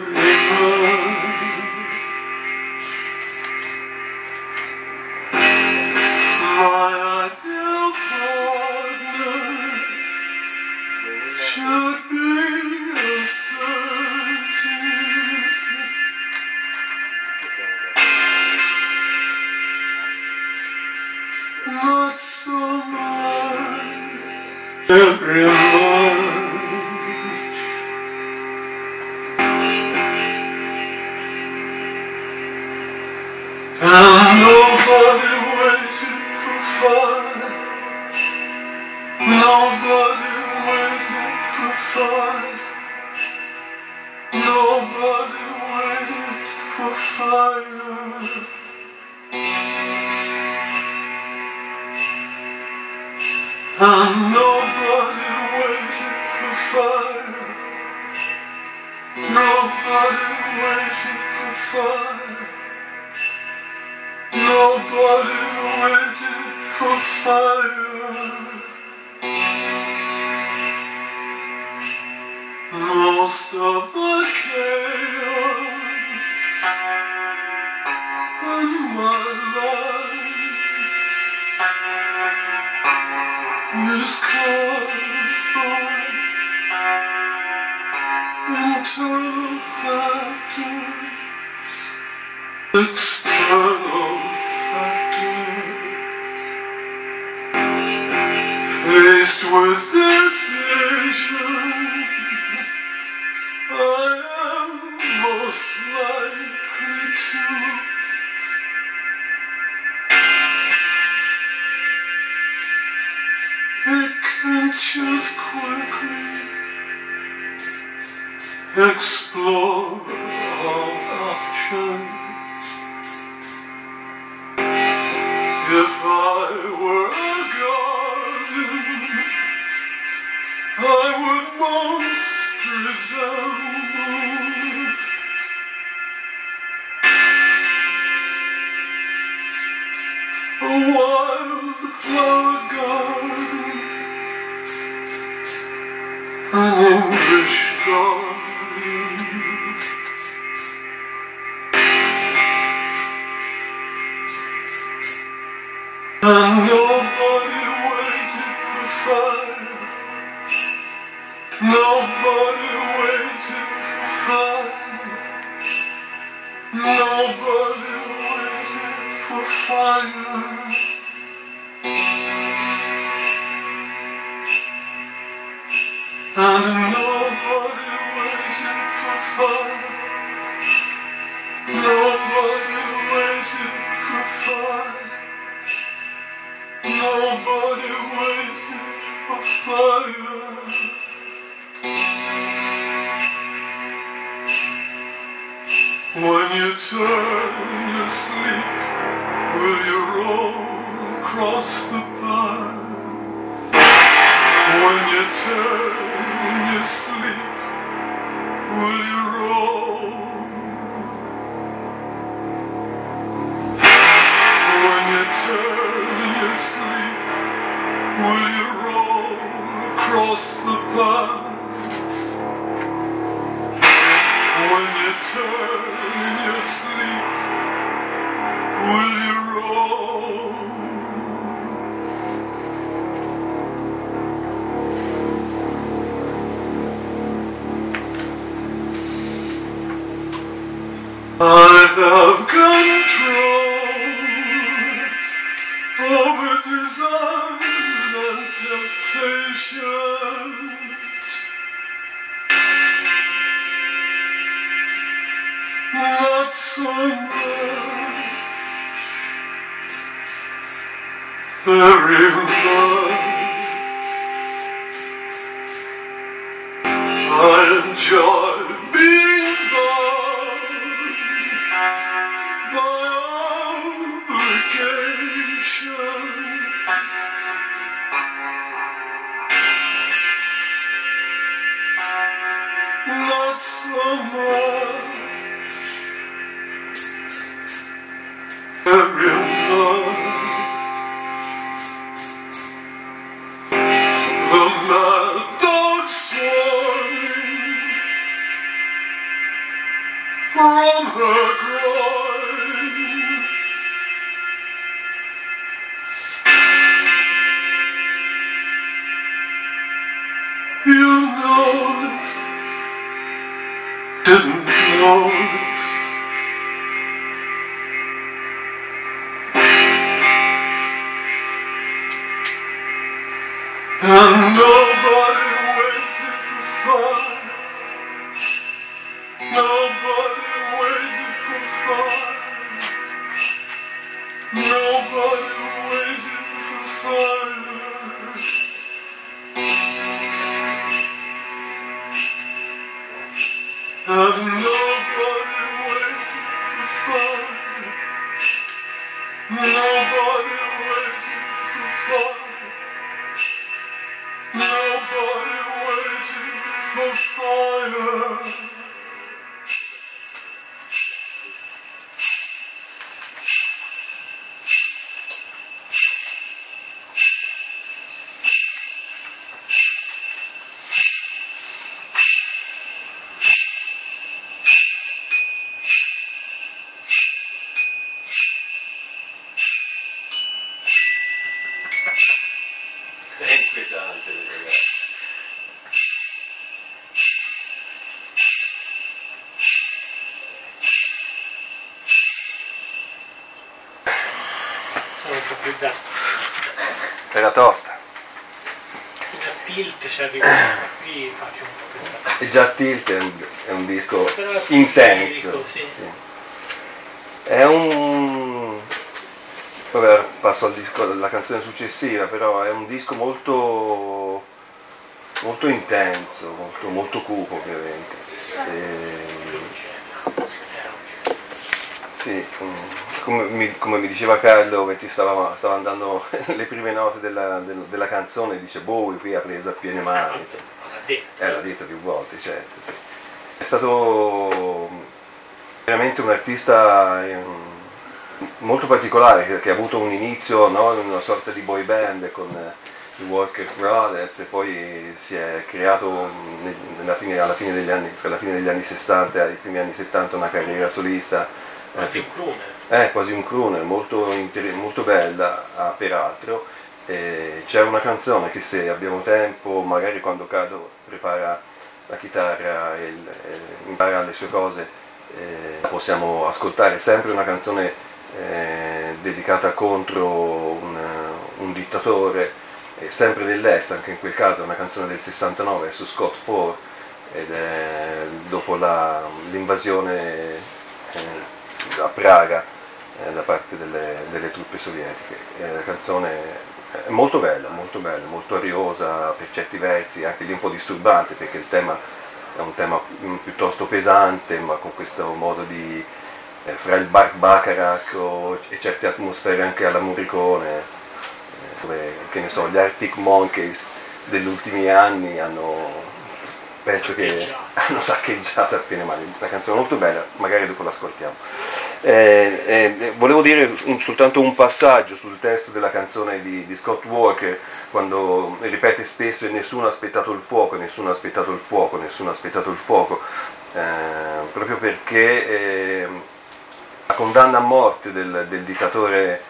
When you turn in your sleep, will you roll across the path? When you turn E già Tilt (coughs) è un, è un disco intenso. sì. È un... Vabbè, passo al disco, alla canzone successiva, però è un disco molto, molto intenso, molto, molto cupo ovviamente. E- Sì, mm, come mi, come mi diceva Carlo che ti stava, stava andando (laughs) le prime note della, del- della canzone, dice Bowie qui ha preso a piene mani. Non l'ha detto. Eh, l'ha detto più volte, certo, sì. È stato veramente un artista ehm, molto particolare che, ha avuto un inizio no, in una sorta di boy band con eh, i Walkers Brothers e poi si è creato fine- alla fine degli anni, tra la fine degli anni 60 e i primi anni 70 una carriera solista. Quasi un crooner. È quasi un crooner, molto, molto bella ah, peraltro. E c'è una canzone che se abbiamo tempo, magari quando Cado prepara la chitarra e il- e impara le sue cose, eh, possiamo ascoltare sempre una canzone eh, dedicata contro un, un dittatore, eh, sempre dell'est, anche in quel caso è una canzone del 69 su Scott Ford ed è dopo l'invasione eh, a Praga eh, da parte delle, delle truppe sovietiche. Eh, la canzone è molto bella, molto bella, molto ariosa per certi versi, anche lì un po' disturbante perché il tema è un tema mm, piuttosto pesante, ma con questo modo di eh, fra il Bar Bacharach o- e certe atmosfere anche alla Morricone, eh, dove che ne so, gli Arctic Monkeys degli ultimi anni hanno penso che (laughs) hanno saccheggiato a piene mani. Una canzone molto bella, magari dopo l'ascoltiamo. Eh, eh, volevo dire un- soltanto un passaggio sul testo della canzone di, di Scott Walker, quando ripete spesso e nessuno ha aspettato il fuoco, nessuno ha aspettato il fuoco, nessuno ha aspettato il fuoco, eh, proprio perché eh, la condanna a morte del, del dittatore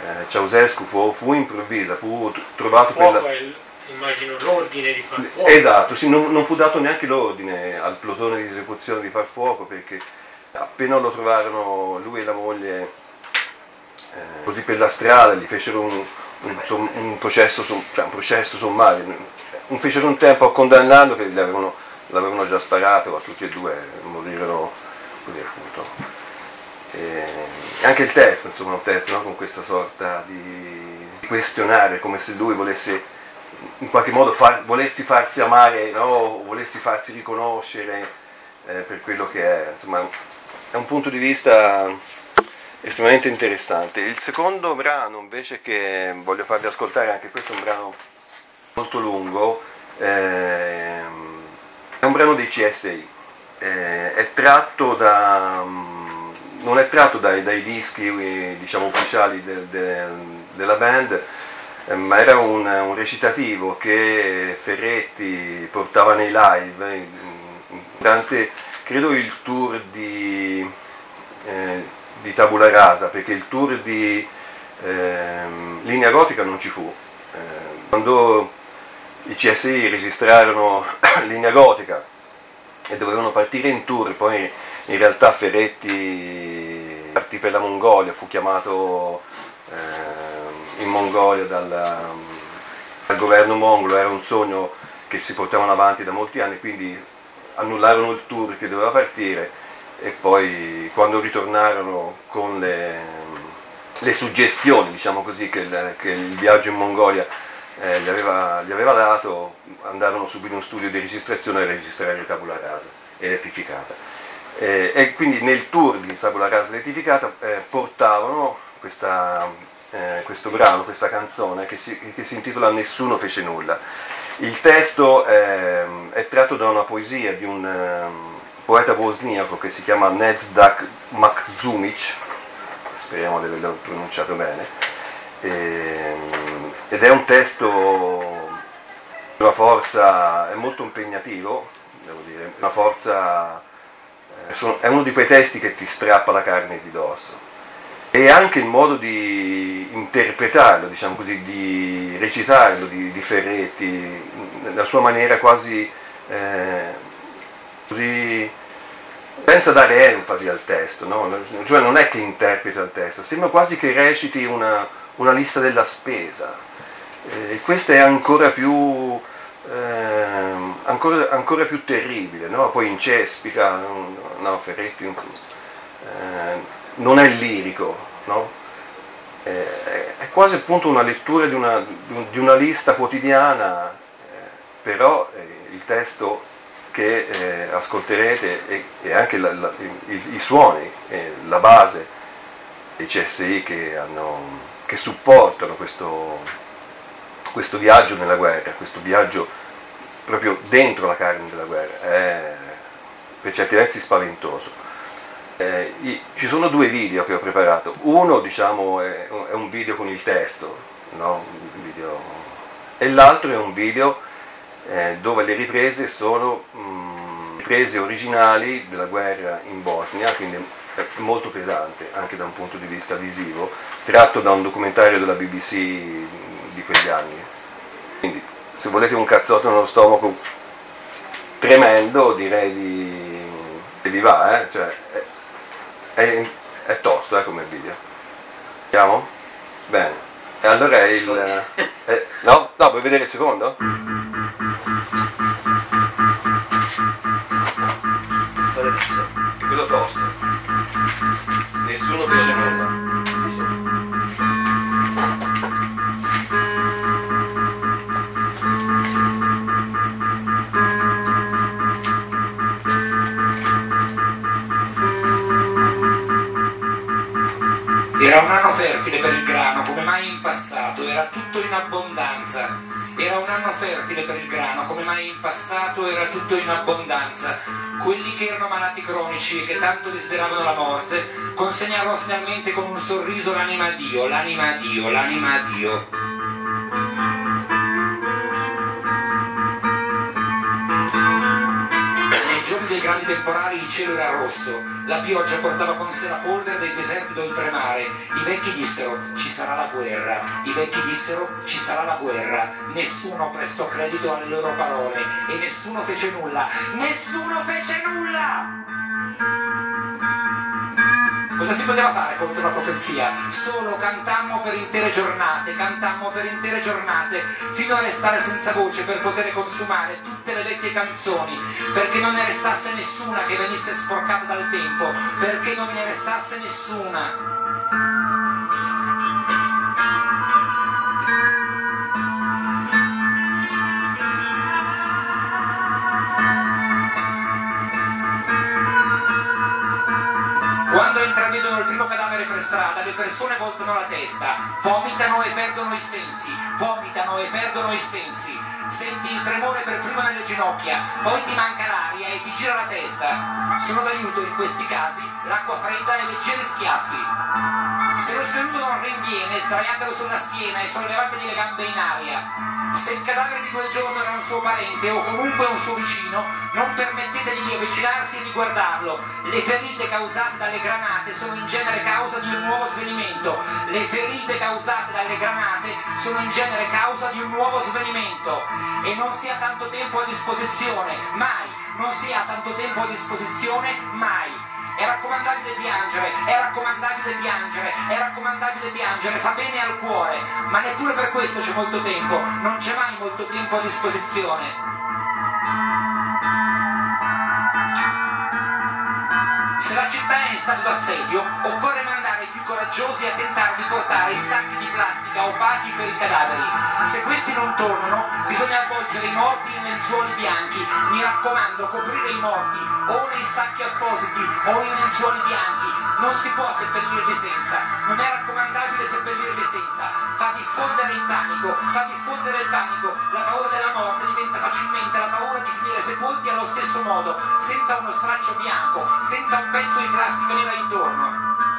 eh, Ceausescu fu, fu improvvisa, fu trovato per Fuoco la- il- immagino, l'ordine di far fuoco. Esatto, sì, non, non fu dato neanche l'ordine al plotone di esecuzione di far fuoco perché Appena lo trovarono lui e la moglie eh, così per la strada, gli fecero un, un, un processo, cioè un processo sommario, un, fecero un tempo a condannarlo che gli avevano- l'avevano già sparato, ma tutti e due morirono così appunto. E anche il testo, insomma, un testo no? con questa sorta di, questionare, come se lui volesse in qualche modo far- volersi farsi amare, no? volersi farsi riconoscere eh, per quello che è. Insomma, è un punto di vista estremamente interessante. Il secondo brano invece che voglio farvi ascoltare, anche questo è un brano molto lungo, ehm, è un brano dei CSI, eh, è tratto da, mm, non è tratto dai, dai dischi diciamo, ufficiali del- del- della band, eh, ma era un, un recitativo che Ferretti portava nei live durante, credo, il tour di, eh, di Tabula Rasa, perché il tour di ehm, Linea Gotica non ci fu. Eh, quando i CSI registrarono (coughs) Linea Gotica e dovevano partire in tour, poi in realtà Ferretti partì per la Mongolia, fu chiamato eh, in Mongolia dal, dal governo mongolo, era un sogno che si portavano avanti da molti anni, quindi annullarono il tour che doveva partire e poi quando ritornarono con le, le suggestioni, diciamo così, che il, che il viaggio in Mongolia eh, gli, aveva, gli aveva dato, andarono subito in un studio di registrazione a registrare Tabula Rasa elettrificata. Eh, e quindi nel tour di Tabula Rasa elettrificata eh, portavano questa, eh, questo brano, questa canzone che si, che si intitola Nessuno fece nulla. Il testo ehm, è tratto da una poesia di un ehm, poeta bosniaco che si chiama Nezdak Makzumic, speriamo di averlo pronunciato bene, ehm, ed è un testo di una forza, è molto impegnativo, devo dire, una forza, eh, è uno di quei testi che ti strappa la carne di dosso. E anche il modo di interpretarlo, diciamo così, di recitarlo di, di Ferretti, la sua maniera quasi eh, così senza dare enfasi al testo, no? cioè non è che interpreta il testo, sembra quasi che reciti una, una lista della spesa. E questo è ancora più, ehm, ancora, ancora più terribile, no? poi incespica, no, Ferretti eh, non è lirico, no? Eh, è quasi appunto una lettura di una, di una lista quotidiana, eh, però eh, il testo che eh, ascolterete e, e anche la- la- i, i suoni, eh, la base dei CSI che, hanno, che supportano questo, questo viaggio nella guerra, questo viaggio proprio dentro la carne della guerra, è per certi versi spaventoso. Eh, ci sono due video che ho preparato, uno diciamo è, è un video con il testo, no? Video- e l'altro è un video eh, dove le riprese sono mm, riprese originali della guerra in Bosnia, quindi è molto pesante anche da un punto di vista visivo, tratto da un documentario della BBC di quegli anni. Quindi se volete un cazzotto nello stomaco tremendo direi di, se vi va, eh? cioè, è, è, è tosto eh, come video. Andiamo? Bene. E allora è il... eh, no? No, vuoi vedere il secondo? È quello tosto. Nessuno fece nulla. Era un anno fertile per il grano, come mai in passato, era tutto in abbondanza. Era un anno fertile per il grano, come mai in passato era tutto in abbondanza. Quelli che erano malati cronici e che tanto desideravano la morte, consegnarono finalmente con un sorriso l'anima a Dio, l'anima a Dio, l'anima a Dio. Temporali il cielo era rosso, la pioggia portava con sé la polvere dei deserti d'oltremare. I vecchi dissero ci sarà la guerra, i vecchi dissero ci sarà la guerra. Nessuno prestò credito alle loro parole e nessuno fece nulla, nessuno fece nulla! Cosa si poteva fare contro la profezia? Solo cantammo per intere giornate, cantammo per intere giornate, fino a restare senza voce per poter consumare tutte le vecchie canzoni, perché non ne restasse nessuna che venisse sporcata dal tempo, perché non ne restasse nessuna. Persone voltano la testa, vomitano e perdono i sensi, vomitano e perdono i sensi. Senti il tremore per primo nelle ginocchia, poi ti manca l'aria e ti gira la testa. Sono d'aiuto in questi casi l'acqua fredda e leggeri schiaffi. Se lo svenuto non rinviene, sdraiatelo sulla schiena e sollevategli le gambe in aria. Se il cadavere di quel giorno era un suo parente o comunque un suo vicino, non permettetegli di avvicinarsi e di guardarlo. Le ferite causate dalle granate sono in genere causa di un nuovo svenimento. Le ferite causate dalle granate sono in genere causa di un nuovo svenimento. E non si ha tanto tempo a disposizione, mai. Non si ha tanto tempo a disposizione, mai. È raccomandabile piangere, è raccomandabile piangere, è raccomandabile piangere, fa bene al cuore, ma neppure per questo c'è molto tempo, non c'è mai molto tempo a disposizione. Se la città è in stato d'assedio, occorre più coraggiosi a tentare di portare i sacchi di plastica opachi per i cadaveri. Se questi non tornano, bisogna avvolgere i morti in lenzuoli bianchi. Mi raccomando, coprire i morti o nei sacchi appositi o in lenzuoli bianchi. Non si può seppellirli senza, non è raccomandabile seppellirli senza. Fa diffondere il panico, fa diffondere il panico. La paura della morte diventa facilmente la paura di finire sepolti allo stesso modo, senza uno straccio bianco, senza un pezzo di plastica nera intorno.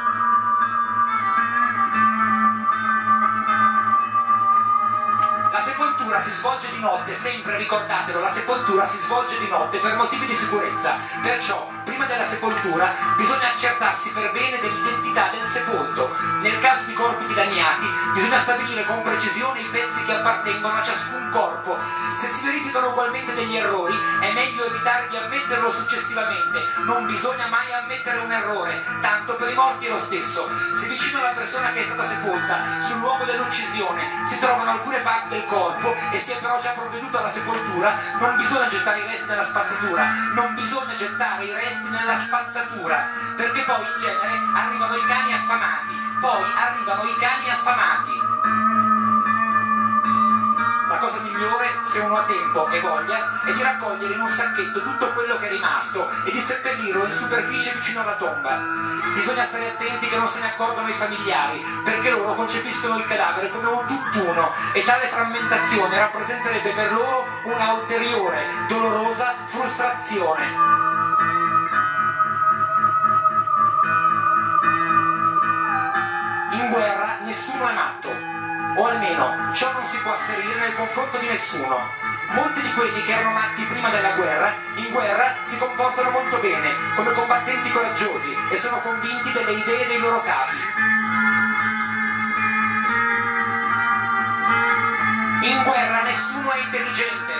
La sepoltura si svolge di notte, sempre ricordatelo, la sepoltura si svolge di notte per motivi di sicurezza. Perciò, prima della sepoltura, bisogna accertarsi per bene dell'identità del sepolto. Nel caso di corpi dilaniati, bisogna stabilire con precisione i pezzi che appartengono a ciascun corpo. Se si verificano ugualmente degli errori, è meglio evitare di ammetterlo successivamente. Non bisogna mai ammettere un errore, tanto per i morti è lo stesso. Se vicino alla persona che è stata sepolta, sul luogo dell'uccisione, si trovano alcune parti del corpo e si è però già provveduto alla sepoltura, non bisogna gettare i resti nella spazzatura, non bisogna gettare i resti nella spazzatura, perché poi in genere arrivano i cani affamati, poi arrivano i cani affamati. La cosa migliore, se uno ha tempo e voglia, è di raccogliere in un sacchetto tutto quello che è rimasto e di seppellirlo in superficie vicino alla tomba. Bisogna stare attenti che non se ne accorgano i familiari, perché loro concepiscono il cadavere come un tutt'uno e tale frammentazione rappresenterebbe per loro una ulteriore, dolorosa frustrazione. In guerra nessuno è matto, o almeno ciò non si può asserire nel confronto di nessuno. Molti di quelli che erano matti prima della guerra, in guerra si comportano molto bene, come combattenti coraggiosi e sono convinti delle idee dei loro capi. In guerra nessuno è intelligente,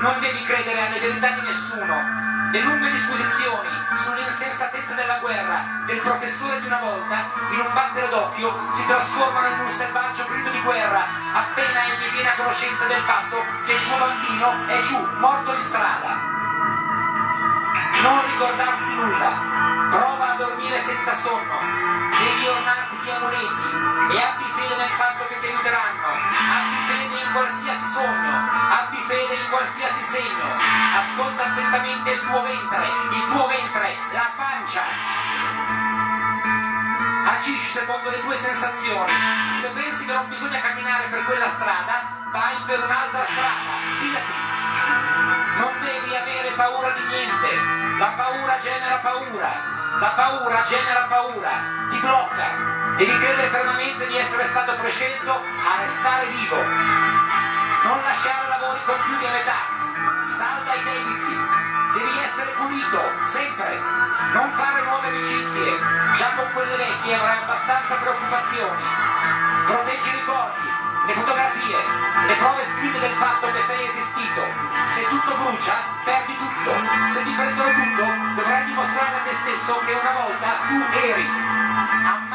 non devi credere alle verità di nessuno. Le lunghe disposizioni sull'insensatezza della guerra del professore di una volta, in un battere d'occhio, si trasformano in un selvaggio grido di guerra appena egli viene a conoscenza del fatto che il suo bambino è giù, morto in strada. Non ricordarti nulla, prova a dormire senza sonno, devi ornarti di amuleti e abbi fede nel fatto che ti aiuteranno, abbi qualsiasi sogno, abbi fede in qualsiasi segno, ascolta attentamente il tuo ventre, il tuo ventre, la pancia. Agisci secondo le tue sensazioni. Se pensi che non bisogna camminare per quella strada, vai per un'altra strada, fidati. Non devi avere paura di niente. La paura genera paura. La paura genera paura. Ti blocca. Devi credere fermamente di essere stato prescelto a restare vivo. Non lasciare lavori compiuti a metà. Salda i debiti. Devi essere pulito, sempre. Non fare nuove amicizie. Già con quelle vecchie avrai abbastanza preoccupazioni. Proteggi i ricordi, le fotografie, le prove scritte del fatto che sei esistito. Se tutto brucia, perdi tutto. Se ti prendono tutto, dovrai dimostrare a te stesso che una volta tu eri.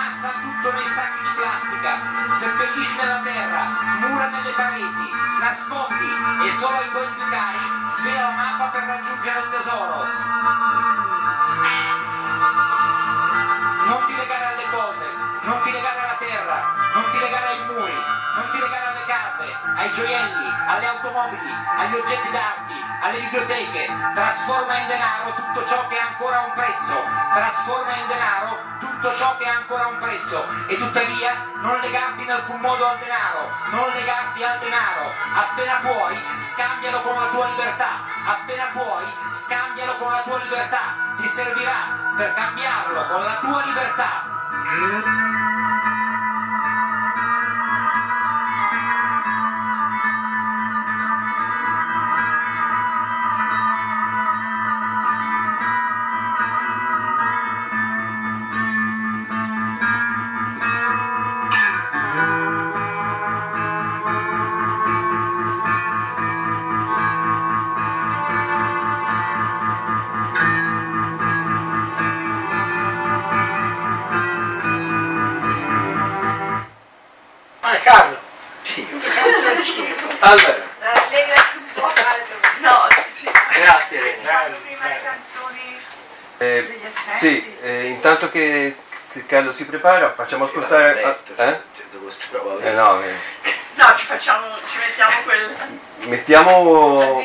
Passa tutto nei sacchi di plastica, seppellisce nella terra, mura nelle pareti, nascondi e solo ai tuoi più cari svela la mappa per raggiungere il tesoro. Non ti legare gioielli, alle automobili, agli oggetti d'arte, alle biblioteche. Trasforma in denaro tutto ciò che ha ancora un prezzo. Trasforma in denaro tutto ciò che ha ancora un prezzo. E tuttavia non legarti in alcun modo al denaro, non legarti al denaro. Appena puoi, scambialo con la tua libertà. Appena puoi, scambialo con la tua libertà. Ti servirà per cambiarlo con la tua libertà. Prepara, facciamo ascoltare... letto, ah, eh? Cioè, dopo sta roba Eh no, eh, No, ci facciamo, ci mettiamo quel mettiamo,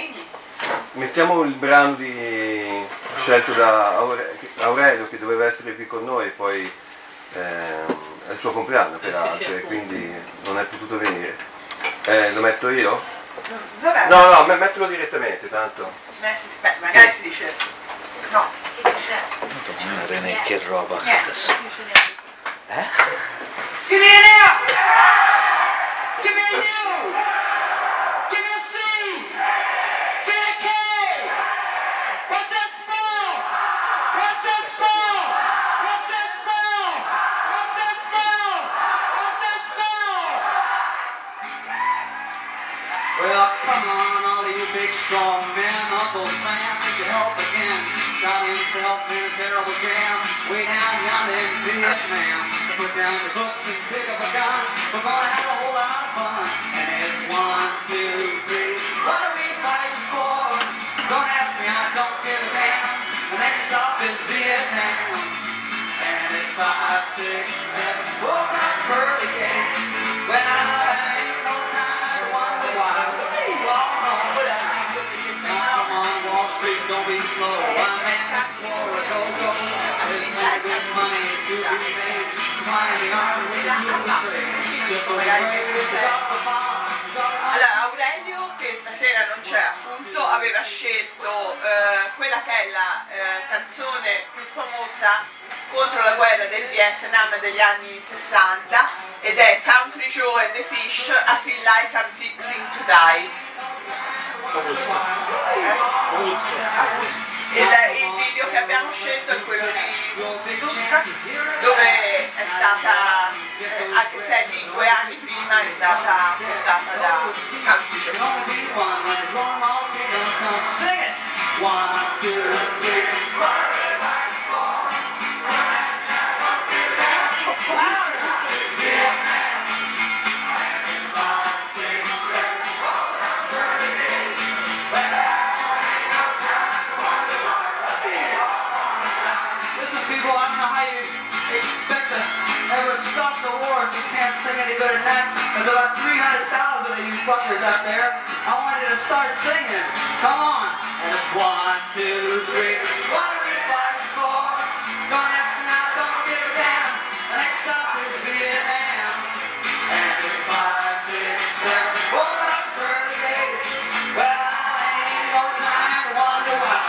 mettiamo il brano di, scelto da Aure- Aurelio che doveva essere qui con noi, poi ehm, è il suo compleanno peraltro sì, e appunto. quindi non è potuto venire. Eh, lo metto io? Vabbè, No, no, me- mettilo direttamente, tanto. Beh, magari si dice. No, Madonna, René, che roba. niente. Strong men. Uncle Sam need your help again. Got himself in a terrible jam. Way down yonder in Vietnam. Put down your books and pick up a gun. We're gonna have a whole lot of fun. And it's one, two, three. What are we fighting for? Don't ask me, I don't give a damn. The next stop is Vietnam. And it's five, six, seven. Open up pearly gates. Well, ain't on, Wall Street, don't be slow. One man is for a go-go. There's no good money to be made. Supplying the army with the trade. Just a way the bomb. Allora, Aurelio, che stasera non c'è appunto, aveva scelto eh, quella che è la eh, canzone più famosa contro la guerra del Vietnam degli anni 60 ed è Country Joe and the Fish, I Feel Like I'm Fixing to Die. Il, il video che abbiamo scelto è quello di Woodstock, dove è stata, eh, anche se di due anni prima, è stata portata da Country fuckers out there. I want you to start singing. Come on. And it's one, two, three. What are we fighting for? Don't ask now, don't give a damn. The next stop is Vietnam. And it's five, six, seven. Open up pearly gates. Well, I ain't no time to wonder why.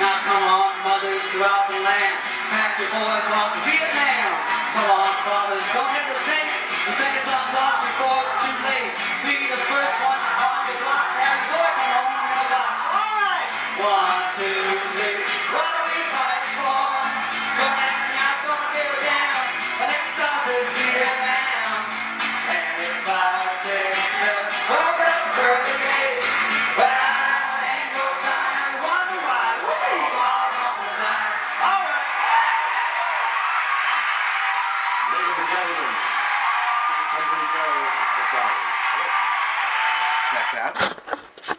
Now come on, mothers throughout the land, pack your boys off to Vietnam. Come on, fathers, don't hesitate. The